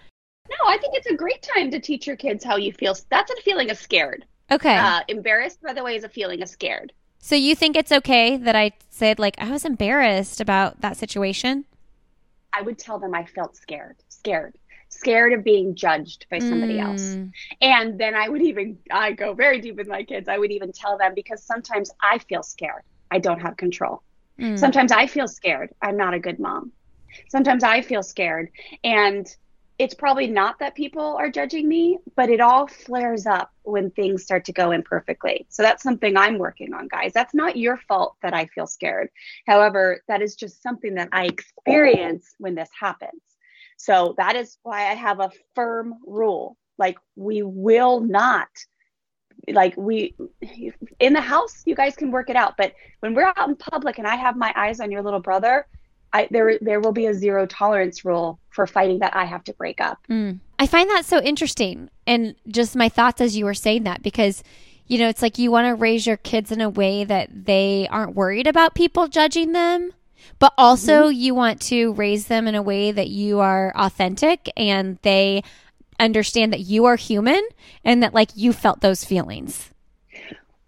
No, I think it's a great time to teach your kids how you feel. That's a feeling of scared. Okay. Uh, embarrassed, by the way, is a feeling of scared. So you think it's okay that I said like I was embarrassed about that situation? I would tell them I felt scared, scared, scared of being judged by somebody mm. else. And then I would even I go very deep with my kids. I would even tell them because sometimes I feel scared. I don't have control. Mm. Sometimes I feel scared. I'm not a good mom. Sometimes I feel scared and it's probably not that people are judging me, but it all flares up when things start to go imperfectly. So that's something I'm working on, guys. That's not your fault that I feel scared. However, that is just something that I experience when this happens. So that is why I have a firm rule. Like, we will not, like, we, in the house, you guys can work it out. But when we're out in public and I have my eyes on your little brother, I, there there will be a zero tolerance rule for fighting that I have to break up. Mm. I find that so interesting, and just my thoughts as you were saying that because you know it's like you want to raise your kids in a way that they aren't worried about people judging them, but also mm-hmm. you want to raise them in a way that you are authentic and they understand that you are human and that like you felt those feelings.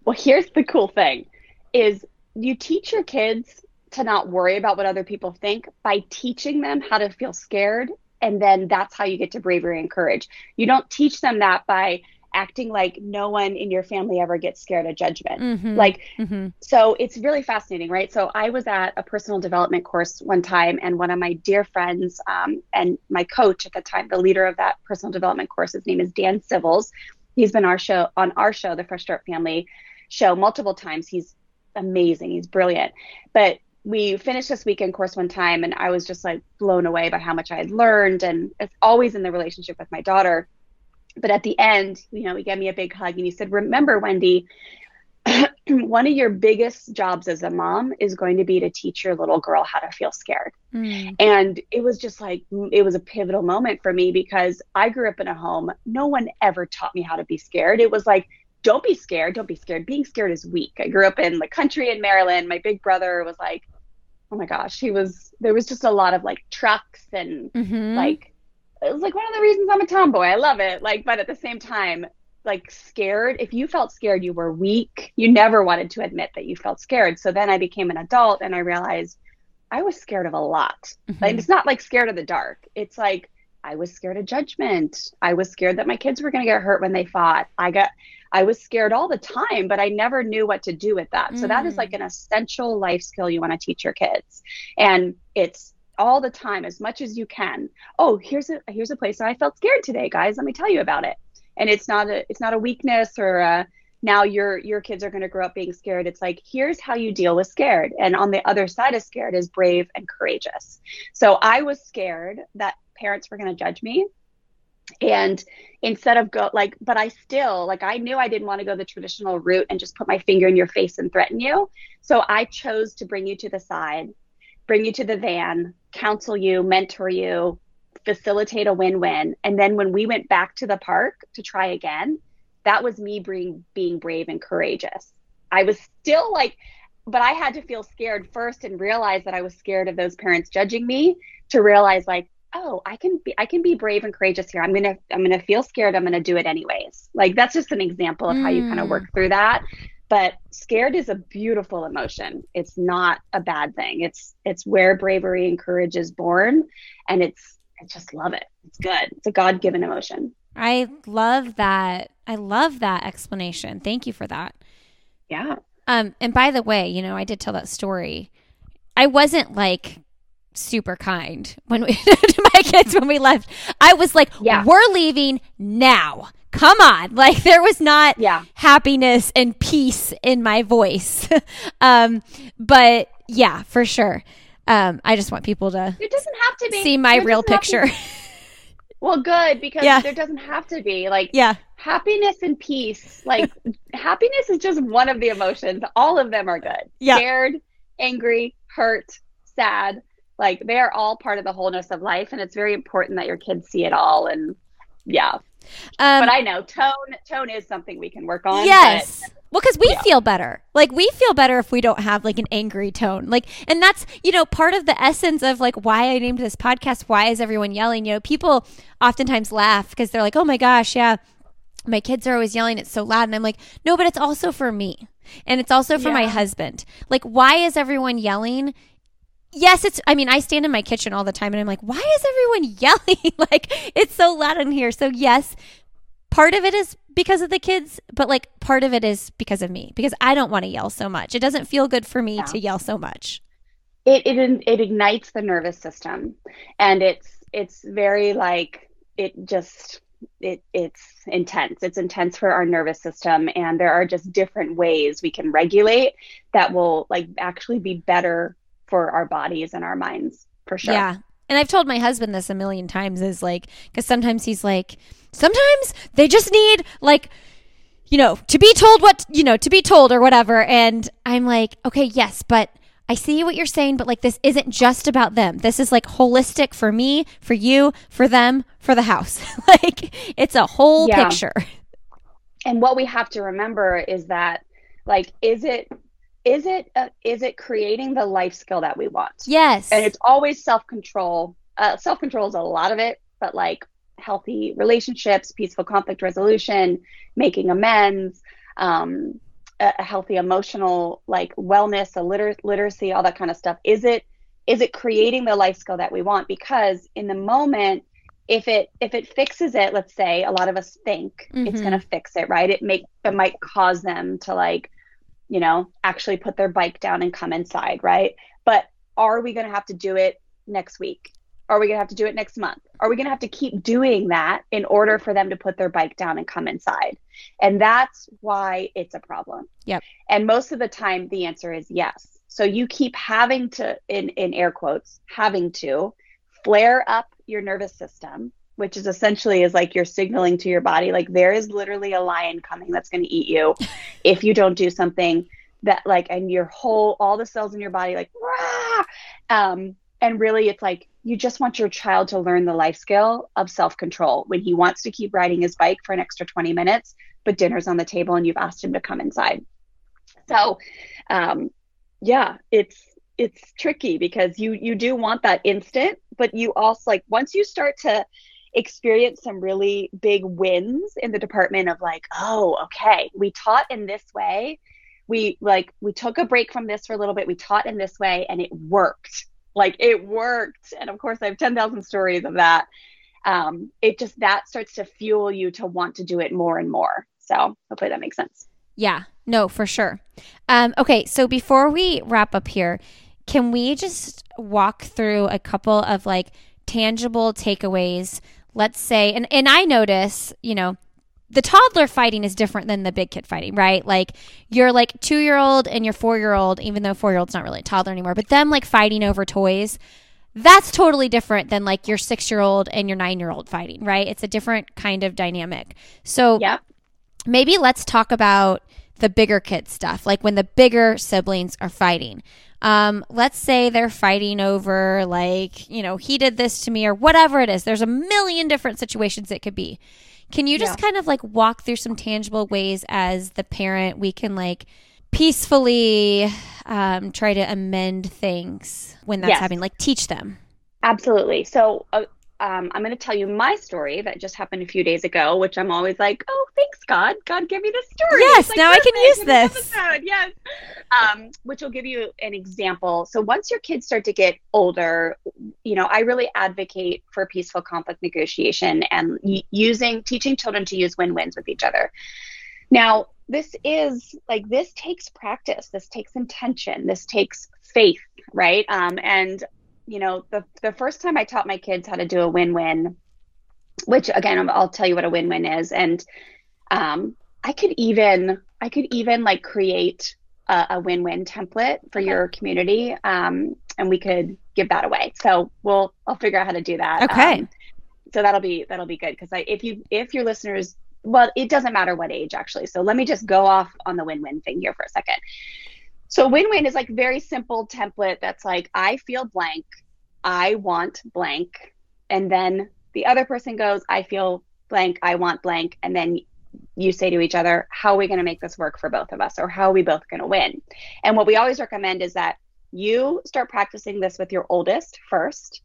Well, here's the cool thing is you teach your kids to not worry about what other people think by teaching them how to feel scared. And then that's how you get to bravery and courage. You don't teach them that by acting like no one in your family ever gets scared of judgment. Mm-hmm. Like, mm-hmm. so it's really fascinating, right? So I was at a personal development course one time, and one of my dear friends um, and my coach at the time, the leader of that personal development course, his name is Dan Civils. He's been our show on our show, the Fresh Start Family show, multiple times. He's amazing. He's brilliant. But we finished this weekend course one time and I was just like blown away by how much I had learned and it's always in the relationship with my daughter. But at the end, you know, he gave me a big hug and he said, Remember, Wendy, one of your biggest jobs as a mom is going to be to teach your little girl how to feel scared. Mm. And it was just like, it was a pivotal moment for me because I grew up in a home, no one ever taught me how to be scared. It was like, don't be scared. Don't be scared. Being scared is weak. I grew up in the country in Maryland. My big brother was like, oh my gosh, he was there was just a lot of like trucks and mm-hmm. like it was like one of the reasons I'm a tomboy. I love it. Like, but at the same time, like scared. If you felt scared, you were weak. You never wanted to admit that you felt scared. So then I became an adult and I realized I was scared of a lot. Mm-hmm. Like it's not like scared of the dark. It's like I was scared of judgment. I was scared that my kids were going to get hurt when they fought. I got I was scared all the time, but I never knew what to do with that. Mm. So that is like mm. an essential life skill you want to teach your kids. And it's all the time as much as you can. Oh, here's a here's a place I felt scared today, guys. Let me tell you about it. And it's not a it's not a weakness or a, now your your kids are going to grow up being scared. It's like here's how you deal with scared. And on the other side of scared is brave and courageous. So I was scared that parents were going to judge me and instead of go like but i still like i knew i didn't want to go the traditional route and just put my finger in your face and threaten you so i chose to bring you to the side bring you to the van, counsel you, mentor you, facilitate a win-win. And then when we went back to the park to try again, that was me being being brave and courageous. I was still like but I had to feel scared first and realize that I was scared of those parents judging me to realize like, oh, I can be I can be brave and courageous here. I'm to I'm to feel scared. I'm to do it anyways. Like that's just an example of mm. how you kind of work through that. But scared is a beautiful emotion. It's not a bad thing. It's it's where bravery and courage is born and it's I just love it. It's good. It's a God-given emotion. I love that. I love that explanation. Thank you for that. Yeah. Um, and by the way, you know, I did tell that story. I wasn't like super kind when we to my kids when we left. I was like, yeah. "We're leaving now. Come on!" Like there was not yeah. happiness and peace in my voice. um, but yeah, for sure. Um, I just want people to. It doesn't have to be see my real picture. Well, good because yeah. there doesn't have to be like yeah. happiness and peace. Like happiness is just one of the emotions. All of them are good. Yeah. Scared, angry, hurt, sad. Like they are all part of the wholeness of life, and it's very important that your kids see it all. And yeah, um, but I know tone tone is something we can work on. Yes. But- well, because we yeah. feel better. Like we feel better if we don't have like an angry tone. Like, and that's you know part of the essence of like why I named this podcast. Why is everyone yelling? You know, people oftentimes laugh because they're like, "Oh my gosh, yeah." My kids are always yelling, it's so loud. And I'm like, no, but it's also for me. And it's also for yeah. my husband. Like, why is everyone yelling? Yes, it's, I mean, I stand in my kitchen all the time and I'm like, why is everyone yelling? like, it's so loud in here. So, yes, part of it is because of the kids, but like part of it is because of me because I don't want to yell so much. It doesn't feel good for me yeah. to yell so much. It, it it ignites the nervous system, and it's it's very like it just it it's intense. It's intense for our nervous system, and there are just different ways we can regulate that will like actually be better for our bodies and our minds for sure. Yeah, and I've told my husband this a million times is like, because sometimes he's like, sometimes they just need like, you know, to be told what, you know, to be told or whatever. And I'm like, okay, yes, but I see what you're saying, but like this isn't just about them. This is like holistic for me, for you, for them, for the house. like it's a whole yeah. picture. And what we have to remember is that, like, is it is it uh, is it creating the life skill that we want? Yes. And it's always self-control uh, self-control is a lot of it but like healthy relationships peaceful conflict resolution making amends um, a, a healthy emotional like wellness a liter- literacy all that kind of stuff. Is it is it creating the life skill that we want? Because in the moment if it if it fixes it let's say a lot of us think mm-hmm. it's going to fix it right? It make it might cause them to like you know, actually put their bike down and come inside, right? But are we going to have to do it next week? Are we going to have to do it next month? Are we going to have to keep doing that in order for them to put their bike down and come inside? And that's why it's a problem. Yep. And most of the time, the answer is yes. So you keep having to, in, in air quotes, having to flare up your nervous system which is essentially is like you're signaling to your body like there is literally a lion coming that's going to eat you if you don't do something that like and your whole all the cells in your body like Rah! um and really it's like you just want your child to learn the life skill of self-control when he wants to keep riding his bike for an extra 20 minutes but dinner's on the table and you've asked him to come inside so um yeah it's it's tricky because you you do want that instant but you also like once you start to experienced some really big wins in the department of like, oh, okay, we taught in this way. We like we took a break from this for a little bit. We taught in this way and it worked. Like it worked. And of course I have 10,000 stories of that. Um, it just that starts to fuel you to want to do it more and more. So hopefully that makes sense. Yeah, no, for sure. Um, okay, so before we wrap up here, can we just walk through a couple of like tangible takeaways let's say, and, and I notice, you know, the toddler fighting is different than the big kid fighting, right? Like you're like two year old and your four year old, even though four year old's not really a toddler anymore, but them like fighting over toys, that's totally different than like your six year old and your nine year old fighting, right? It's a different kind of dynamic. So yeah. maybe let's talk about the bigger kid stuff, like when the bigger siblings are fighting. Um, let's say they're fighting over, like, you know, he did this to me or whatever it is. There's a million different situations it could be. Can you just yeah. kind of like walk through some tangible ways as the parent we can like peacefully um, try to amend things when that's yes. happening, like teach them? Absolutely. So, uh, um, I'm going to tell you my story that just happened a few days ago, which I'm always like, oh, thanks, God. God, give me this story. Yes, like, now I can use this. Episode. Yes. Um, which will give you an example. So once your kids start to get older, you know, I really advocate for peaceful conflict negotiation and using, teaching children to use win wins with each other. Now, this is like, this takes practice, this takes intention, this takes faith, right? Um, and you know, the the first time I taught my kids how to do a win-win, which again I'll tell you what a win-win is, and um, I could even I could even like create a, a win-win template for okay. your community, um, and we could give that away. So we'll I'll figure out how to do that. Okay. Um, so that'll be that'll be good because I if you if your listeners well it doesn't matter what age actually so let me just go off on the win-win thing here for a second so win-win is like very simple template that's like I feel blank, I want blank, and then the other person goes, I feel blank, I want blank, and then you say to each other, how are we going to make this work for both of us or how are we both going to win? And what we always recommend is that you start practicing this with your oldest first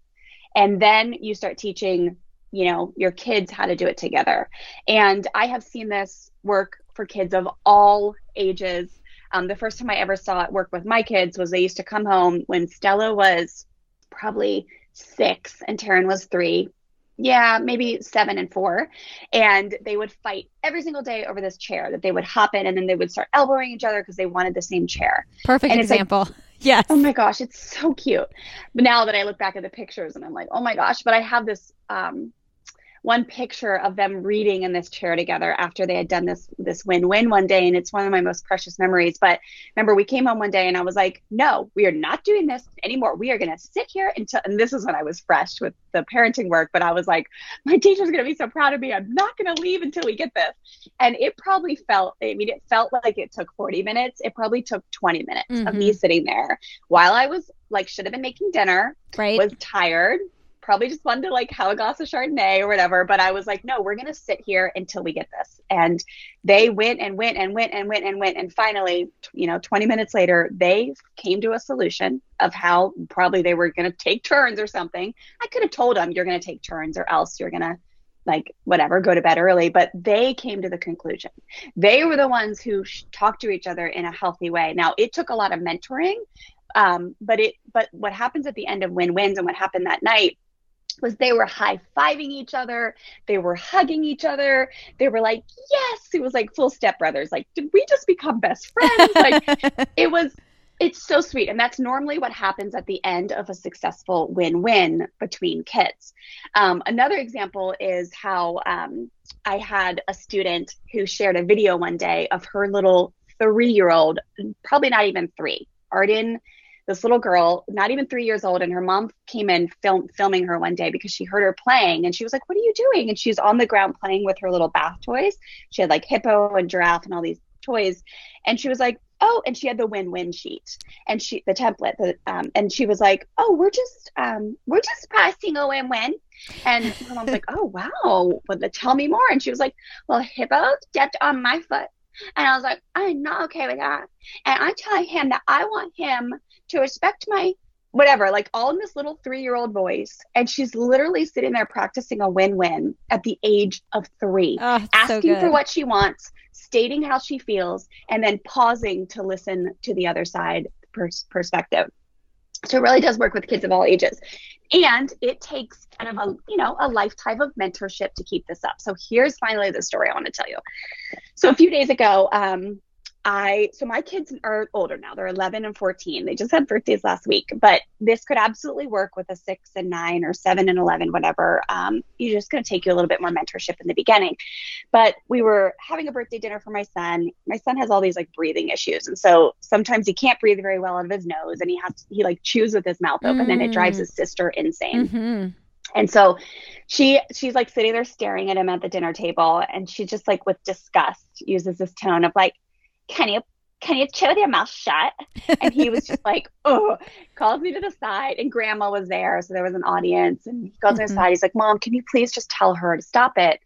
and then you start teaching you know your kids how to do it together and i have seen this work for kids of all ages um, the first time I ever saw it work with my kids was they used to come home when Stella was probably six and Taryn was three. Yeah, maybe seven and four. And they would fight every single day over this chair that they would hop in and then they would start elbowing each other because they wanted the same chair. Perfect and example. Like, yes. Oh my gosh, it's so cute. But now that I look back at the pictures and I'm like, oh my gosh, but I have this um, one picture of them reading in this chair together after they had done this this win-win one day and it's one of my most precious memories. But remember we came home one day and i was like no we are not doing this anymore. We are going to sit here until and this is when i was fresh with the parenting work but i was like my teacher's going to be so proud of me. I'm not going to leave until we get this. And it probably felt i mean it felt like it took 40 minutes. It probably took 20 minutes mm-hmm. of me mm-hmm. sitting there while i was like should have been making dinner right. was tired probably just wanted to like have a glass of Chardonnay or whatever. But I was like, no, we're going to sit here until we get this. And they went and went and went and went and went. And finally, you know, 20 minutes later, they came to a solution of how probably they were going to take turns or something. I could have told them, you're going to take turns or else you're going to like whatever go to bed early but they came to the conclusion they were the ones who sh- talked to each other in a healthy way now it took a lot of mentoring um, but it but what happens at the end of win wins and what happened that night was they were high fiving each other, they were hugging each other, they were like, yes, it was like full step brothers. Like, did we just become best friends? like, it was, it's so sweet. And that's normally what happens at the end of a successful win win between kids. Um, another example is how um, I had a student who shared a video one day of her little three year old, probably not even three, Arden this little girl, not even three years old, and her mom came in film, filming her one day because she heard her playing, and she was like, "What are you doing?" And she's on the ground playing with her little bath toys. She had like hippo and giraffe and all these toys, and she was like, "Oh," and she had the win-win sheet and she the template, the, um, and she was like, "Oh, we're just um, we're just passing a win-win." And her mom's like, "Oh wow, but tell me more." And she was like, "Well, hippo stepped on my foot." And I was like, I'm not okay with that. And I'm telling him that I want him to respect my whatever, like all in this little three year old voice. And she's literally sitting there practicing a win win at the age of three, oh, asking so for what she wants, stating how she feels, and then pausing to listen to the other side pers- perspective. So it really does work with kids of all ages. And it takes kind of a, you know, a lifetime of mentorship to keep this up. So here's finally the story I want to tell you. So a few days ago, um, I so my kids are older now. They're 11 and 14. They just had birthdays last week, but this could absolutely work with a six and nine or seven and 11, whatever. Um, you're just going to take you a little bit more mentorship in the beginning. But we were having a birthday dinner for my son. My son has all these like breathing issues, and so sometimes he can't breathe very well out of his nose, and he has to, he like chews with his mouth open, mm. and it drives his sister insane. Mm-hmm. And so she she's like sitting there staring at him at the dinner table and she just like with disgust uses this tone of like can you can you chew with your mouth shut? And he was just like, oh, calls me to the side. And grandma was there. So there was an audience. And he goes mm-hmm. to the side. He's like, Mom, can you please just tell her to stop it?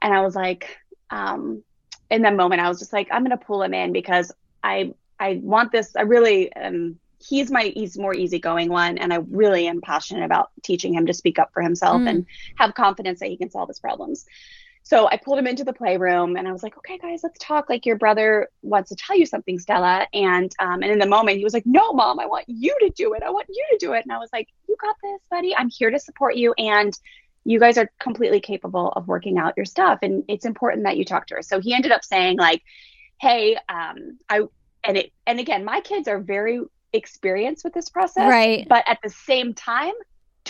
And I was like, um, in that moment, I was just like, I'm going to pull him in because I, I want this. I really, um, he's my, he's more easygoing one. And I really am passionate about teaching him to speak up for himself mm. and have confidence that he can solve his problems. So I pulled him into the playroom and I was like, okay, guys, let's talk. Like your brother wants to tell you something, Stella. And um, and in the moment he was like, no, mom, I want you to do it. I want you to do it. And I was like, you got this, buddy. I'm here to support you. And you guys are completely capable of working out your stuff. And it's important that you talk to her. So he ended up saying like, hey, um, I, and it, and again, my kids are very experienced with this process. Right. But at the same time,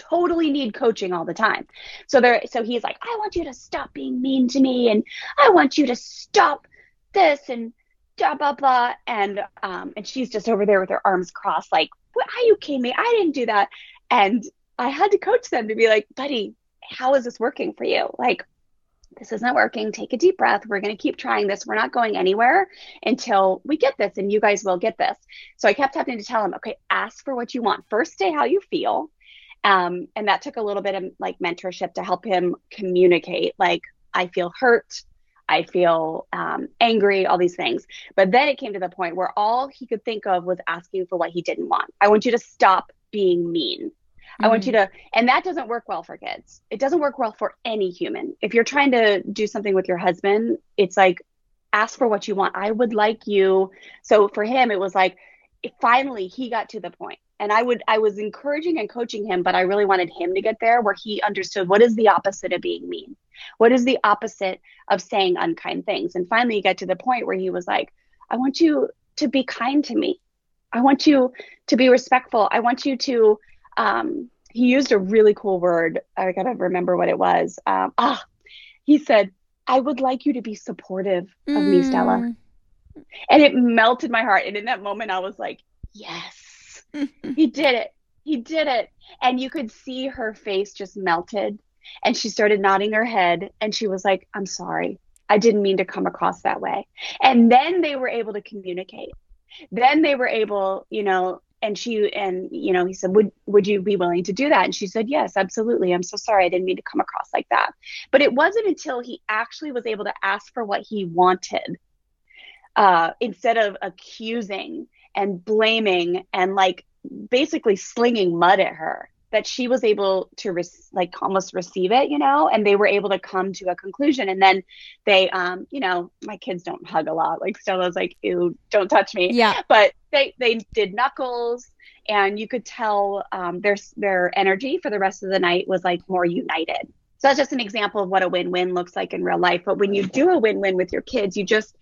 totally need coaching all the time. So there so he's like, I want you to stop being mean to me and I want you to stop this and blah blah blah and um and she's just over there with her arms crossed like, what are you kidding me? I didn't do that. And I had to coach them to be like, buddy, how is this working for you? Like this isn't working. Take a deep breath. We're going to keep trying this. We're not going anywhere until we get this, and you guys will get this. So I kept having to tell him, okay, ask for what you want. First, say how you feel. Um, and that took a little bit of like mentorship to help him communicate, like, I feel hurt. I feel um, angry, all these things. But then it came to the point where all he could think of was asking for what he didn't want. I want you to stop being mean. Mm-hmm. I want you mm-hmm. to, and that doesn't work well for kids. It doesn't work well for any human. If you're trying to do something with your husband, it's like, ask for what you want. I would like you. So for him, it was like, finally, he got to the point. And i would i was encouraging and coaching him but i really wanted him to get there where he understood what is the opposite of being mean? What is the opposite of saying unkind things? And finally he got to the point where he was like i want you to be kind to me. I want you to be respectful. I want you to um, he used a really cool word. I gotta remember what it was. Um, ah he said i would like you to be supportive of mm. me stella. Mm. And it melted my heart and in that moment i was like yes he did it. He did it. And you could see her face just melted. And she started nodding her head. And she was like, I'm sorry. I didn't mean to come across that way. And then they were able to communicate. Then they were able, you know, and she and you know he said would would you be willing to do that and she said yes absolutely i'm so sorry i didn't mean to come across like that but it wasn't until he actually was able to ask for what he wanted uh, instead of accusing and blaming and like basically slinging mud at her that she was able to re- like almost receive it you know? And they were able to come to a conclusion. And then they um you know my kids don't hug a lot. Like stella's like ew don't touch me. Yeah. But they they did knuckles. And you could tell um, their their energy for the rest of the night was like more united. So that's just an example of what a win-win looks like in real life. But when you do a win-win with your kids you just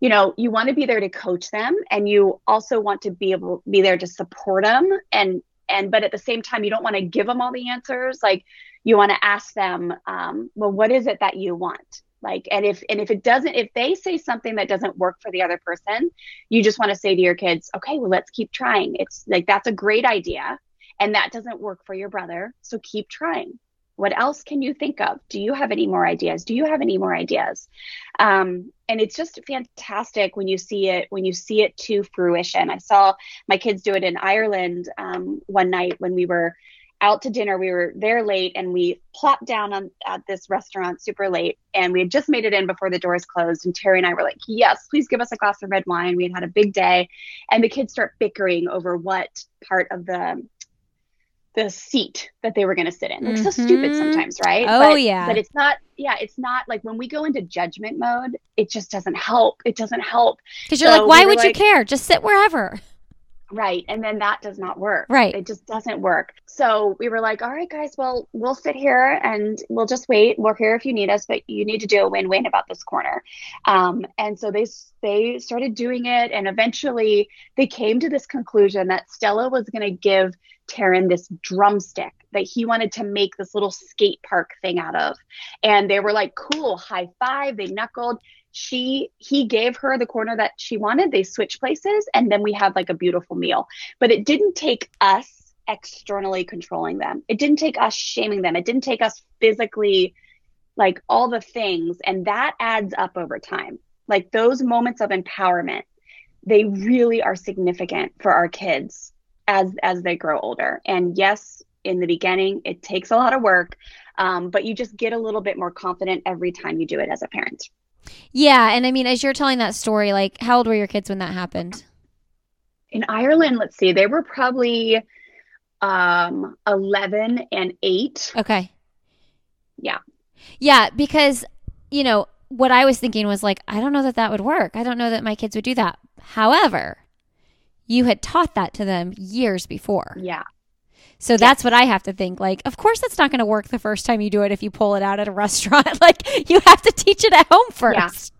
you know you want to be there to coach them and you also want to be able be there to support them and and but at the same time you don't want to give them all the answers. Like you want to ask them um, well what is it that you want? Like and if and if it doesn't if they say something that doesn't work for the other person you just want to say to your kids okay well let's keep trying. It's like that's a great idea and that doesn't work for your brother so keep trying what else can you think of? Do you have any more ideas? Do you have any more ideas? Um, and it's just fantastic when you see it when you see it to fruition. I saw my kids do it in Ireland um, one night when we were out to dinner. We were there late and we plopped down on at this restaurant super late and we had just made it in before the doors closed. And Terry and I were like, Yes, please give us a glass of red wine. We had had a big day. And the kids start bickering over what part of the the seat that they were going to sit in. It's mm-hmm. so stupid sometimes, right? Oh but, yeah. But it's not. Yeah, it's not like when we go into judgment mode, it just doesn't help. It doesn't help because you're so like, why we would like, you care? Just sit wherever. Right. And then that does not work. Right. It just doesn't work. So we were like, all right, guys, well, we'll sit here and we'll just wait. We're here if you need us, but you need to do a win win about this corner. Um, and so they, they started doing it. And eventually they came to this conclusion that Stella was going to give Taryn this drumstick that he wanted to make this little skate park thing out of. And they were like, cool, high five. They knuckled she he gave her the corner that she wanted. They switched places and then we had like a beautiful meal. But it didn't take us externally controlling them. It didn't take us shaming them. It didn't take us physically like all the things. And that adds up over time. Like those moments of empowerment, they really are significant for our kids as as they grow older. And yes, in the beginning, it takes a lot of work, um, but you just get a little bit more confident every time you do it as a parent. Yeah, and I mean, as you're telling that story, like, how old were your kids when that happened? In Ireland, let's see, they were probably um 11 and 8. Okay. Yeah. Yeah, because you know, what I was thinking was like, I don't know that that would work. I don't know that my kids would do that. However, you had taught that to them years before. Yeah. So that's what I have to think. Like, of course, that's not going to work the first time you do it if you pull it out at a restaurant. like, you have to teach it at home first.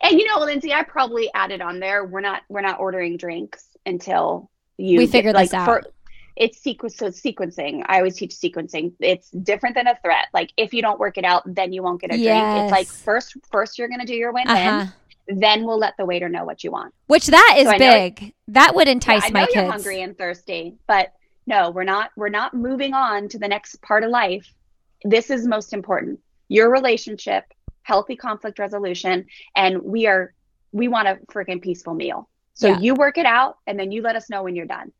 Yeah. And you know, Lindsay, I probably added on there. We're not we're not ordering drinks until you we figure get, this like, out. For, it's sequence so sequencing. I always teach sequencing. It's different than a threat. Like if you don't work it out, then you won't get a drink. It's like first first you're gonna do your win win, uh-huh. then we'll let the waiter know what you want. Which that is So big. that would Yeah, entice I know my you're kids. hungry and thirsty, but no, we're not we're not moving on to the next part of life. This is most important. Your relationship, healthy conflict resolution, and we are we want a freaking peaceful meal. So Yeah. you work it out and then you let us know when you're done.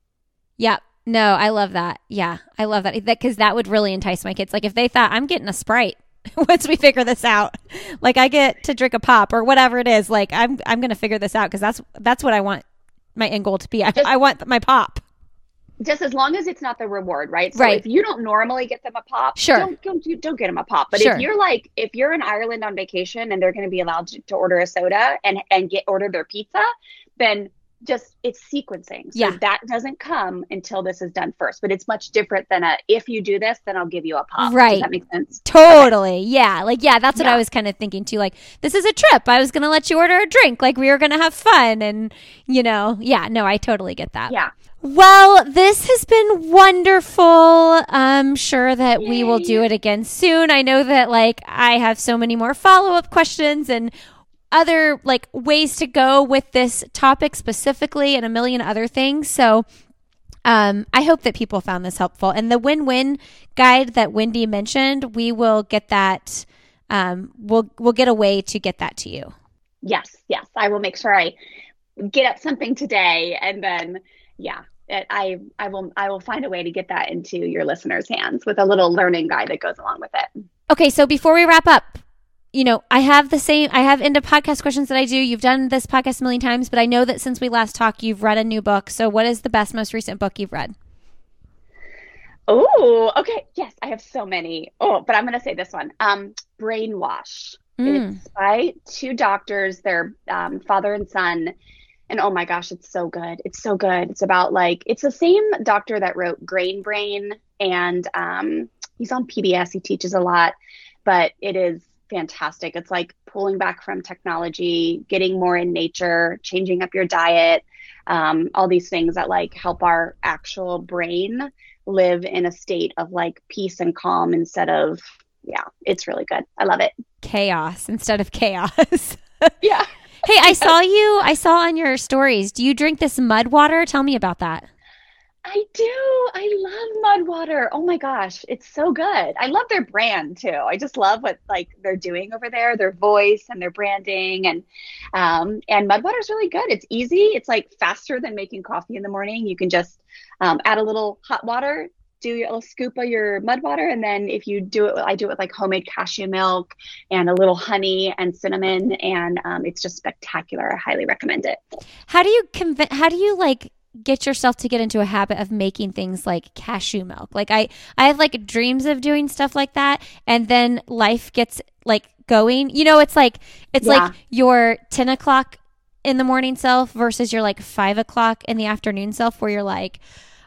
Yeah. No, I love that. Yeah, I love that because that would really entice my kids. Like if they thought I'm getting a sprite once we figure this out, like I get to drink a pop or whatever it is. Like I'm I'm gonna figure this out because that's that's what I want my end goal to be. I, Just- I want my pop. Just as long as it's not the reward, right? So Right. if you don't normally get them a pop, Sure. don't don't, do- don't get them a pop. But Sure. if you're like if you're in Ireland on vacation and they're going to be allowed to, to order a soda and and get order their pizza, then just it's sequencing. So Yeah. that doesn't come until this is done first. But it's much different than a if you do this, then I'll give you a pop. Right. Does that make sense? Totally. Yeah. Like, yeah, that's what Yeah. I was kind of thinking too. Like, this is a trip. I was to let you order a drink. Like, we were to have fun. And, you know, yeah, no, I totally get that. Yeah. Well, this has been wonderful. I'm sure that we will do it again soon. I know that, like, I have so many more follow up questions and other, like, ways to go with this topic specifically and a million other things. So, um, I hope that people found this helpful. And the win win guide that Wendy mentioned, we will get that. Um, we'll we'll get a way to get that to you. Yes. Yes. I will make sure I get up something today, and then yeah. It, I I will I will find a way to get that into your listeners' hands with a little learning guide that goes along with it. Okay, so before we wrap up, you know, I have the same. I have into podcast questions that I do. You've done this podcast a million times, but I know that since we last talked, you've read a new book. So, what is the best, most recent book you've read? Oh, okay. Yes, I have so many. Oh, but I'm going to say this one. Um, Brainwash. Mm. It's by two doctors. They're um, father and son. And oh my gosh, it's so good. It's so good. It's about like, it's the same doctor that wrote Grain Brain. And um, he's on PBS. He teaches a lot, but it is fantastic. It's like pulling back from technology, getting more in nature, changing up your diet, um, all these things that like help our actual brain live in a state of like peace and calm instead of yeah it's really good i love it Chaos instead of chaos. yeah hey, I saw you. I saw on your stories. Do you drink this mud water? Tell me about that. I do. I love mud water oh my gosh. It's so good. I love their brand too. I just love what like they're doing over there their voice and their branding and um and is really good. It's easy. It's like faster than making coffee in the morning. You can just um, add a little hot water do a little scoop of your mud water and then if you do it i do it with like homemade cashew milk and a little honey and cinnamon and um, it's just spectacular. I highly recommend it. How do you convince? How do you like get yourself to get into a habit of making things like cashew milk? Like I, I have like dreams of doing stuff like that, and then life gets like going. You know, it's like it's Yeah. like your ten o'clock in the morning self versus your like five o'clock in the afternoon self, where you're like.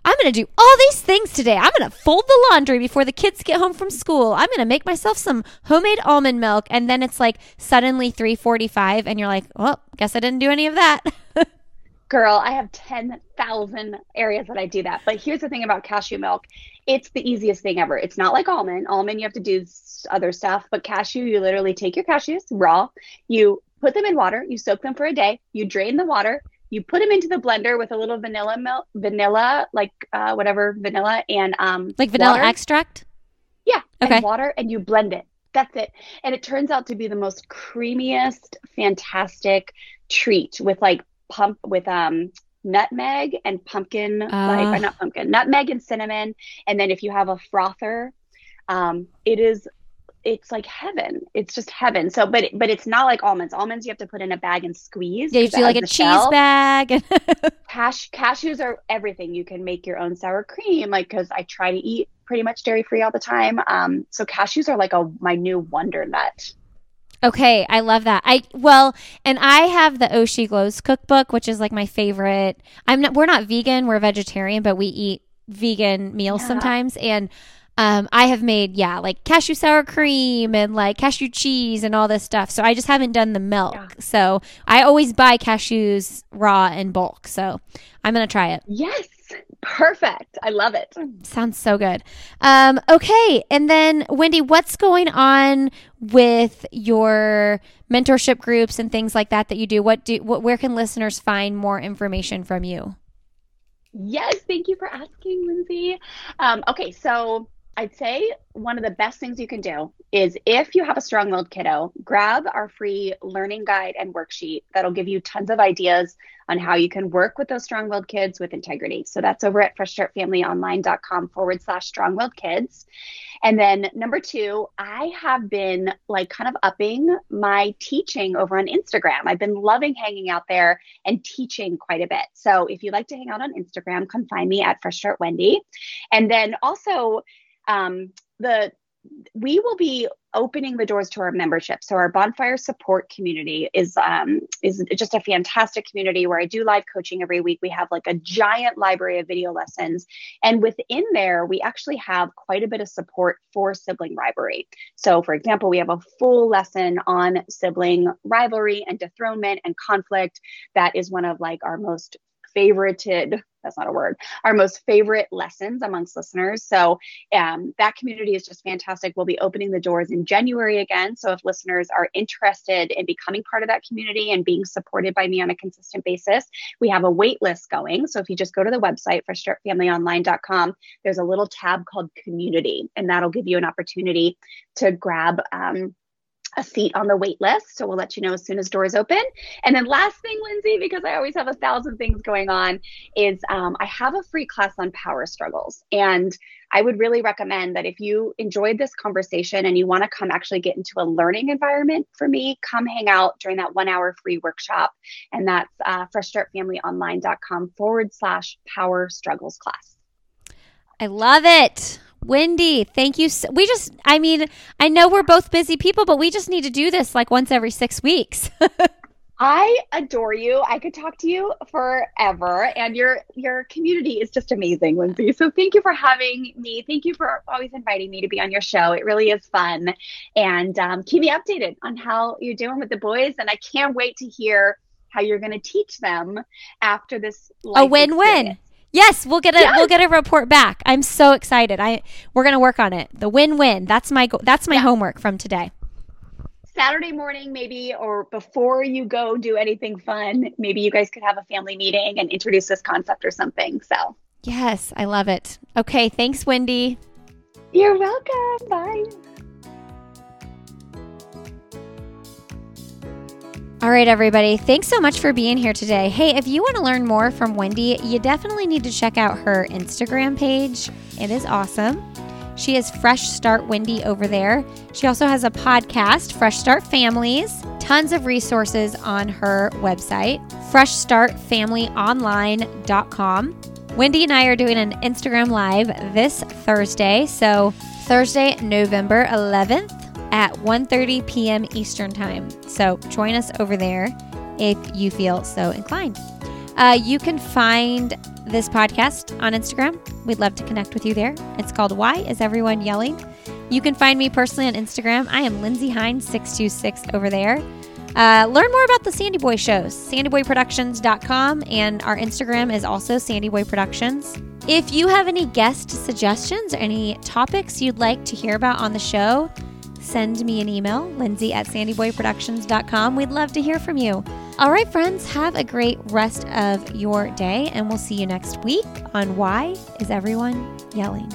I'm going to do all these things today. I'm going to fold the laundry before the kids get home from school. I'm going to make myself some homemade almond milk and then it's like suddenly 3:45 and you're like, "Well, guess I didn't do any of that." Girl, I have 10,000 areas that I do that. But here's the thing about cashew milk it's the easiest thing ever. It's not like almond. Almond, you have to do other stuff. But cashew, you literally take your cashews raw, you put them in water, you soak them for a day, you drain the water, you put them into the blender with a little vanilla milk, vanilla, like uh, whatever vanilla, and um, like vanilla water. extract? Yeah, Okay. and water, and you blend it. That's it. And it turns out to be the most creamiest, fantastic treat with like pump with um nutmeg and pumpkin uh. like not pumpkin nutmeg and cinnamon and then if you have a frother um it is it's like heaven. It's just heaven. So, but but it's not like almonds. Almonds you have to put in a bag and squeeze. Yeah, you do like a cheese shell. bag. Cash cashews are everything. You can make your own sour cream. Like because I try to eat pretty much dairy free all the time. Um, so cashews are like a my new wonder nut. Okay, I love that. I well, and I have the Oshi Glows cookbook, which is like my favorite. I'm not. We're not vegan. We're vegetarian, but we eat vegan meals yeah. sometimes, and um, I have made, yeah, like cashew sour cream and like cashew cheese and all this stuff. So I just haven't done the milk. Yeah. So I always buy cashews raw in bulk. So I'm going to try it. Yes. Perfect. I love it. Sounds so good. Um, okay. And then, Wendy, what's going on with your mentorship groups and things like that that you do? What do, what, where can listeners find more information from you? Yes, thank you for asking, Lindsay. Um, okay, so I'd say one of the best things you can do is if you have a strong willed kiddo, grab our free learning guide and worksheet that'll give you tons of ideas on how you can work with those strong willed kids with integrity. So that's over at freshstartfamilyonline.com forward slash strong willed kids. And then number two, I have been like kind of upping my teaching over on Instagram. I've been loving hanging out there and teaching quite a bit. So if you'd like to hang out on Instagram, come find me at Fresh Start Wendy. And then also, um, the we will be opening the doors to our membership. So our bonfire support community is um, is just a fantastic community where I do live coaching every week. We have like a giant library of video lessons, and within there, we actually have quite a bit of support for sibling rivalry. So, for example, we have a full lesson on sibling rivalry and dethronement and conflict. That is one of like our most favorited that's not a word our most favorite lessons amongst listeners. So um, that community is just fantastic. We'll be opening the doors in january again. So if listeners are interested in becoming part of that community and being supported by me on a consistent basis we have a wait list going. So if you just go to the website freshstartfamilyonline.com there's a little tab called community and that'll give you an opportunity to grab um, a seat on the wait list. So we'll let you know as soon as doors open. And then last thing, Lindsay, because I always have a thousand things going on, is um, I have a free class on power struggles. And I would really recommend that if you enjoyed this conversation and you want to come actually get into a learning environment for me, come hang out during that one hour free workshop. And that's uh, freshstartfamilyonline.com forward slash power struggles class. I love it. Wendy, thank you. So, we just, I mean, I know we're both busy people, but we just need to do this like once every six weeks. I adore you. I could talk to you forever, and your your community is just amazing, Lindsay. So thank you for having me. Thank you for always inviting me to be on your show. It really is fun, and um, keep me updated on how you're doing with the boys. And I can't wait to hear how you're going to teach them after this. A win-win. Yes, we'll get a yes. we'll get a report back. I'm so excited. I we're gonna work on it. The win-win. That's my go- that's my yeah. homework from today. Saturday morning, maybe, or before you go do anything fun, maybe you guys could have a family meeting and introduce this concept or something. So yes, I love it. Okay, thanks, Wendy. You're welcome. Bye. All right, everybody. Thanks so much for being here today. Hey, if you want to learn more from Wendy, you definitely need to check out her Instagram page. It is awesome. She is Fresh Start Wendy over there. She also has a podcast, Fresh Start Families. Tons of resources on her website, freshstartfamilyonline.com. Wendy and I are doing an Instagram live this Thursday. So, Thursday, November 11th at 1:30 p.m. Eastern Time. So join us over there if you feel so inclined. Uh, you can find this podcast on Instagram. We'd love to connect with you there. It's called Why Is Everyone Yelling? You can find me personally on Instagram. I am Lindsay Hines 626 over there. Uh, learn more about the Sandy Boy shows, sandyboyproductions.com, and our Instagram is also Sandy Boy Productions. If you have any guest suggestions or any topics you'd like to hear about on the show, send me an email, lindsay at sandyboyproductions.com. We'd love to hear from you. All right, friends, have a great rest of your day, and we'll see you next week on Why is Everyone Yelling?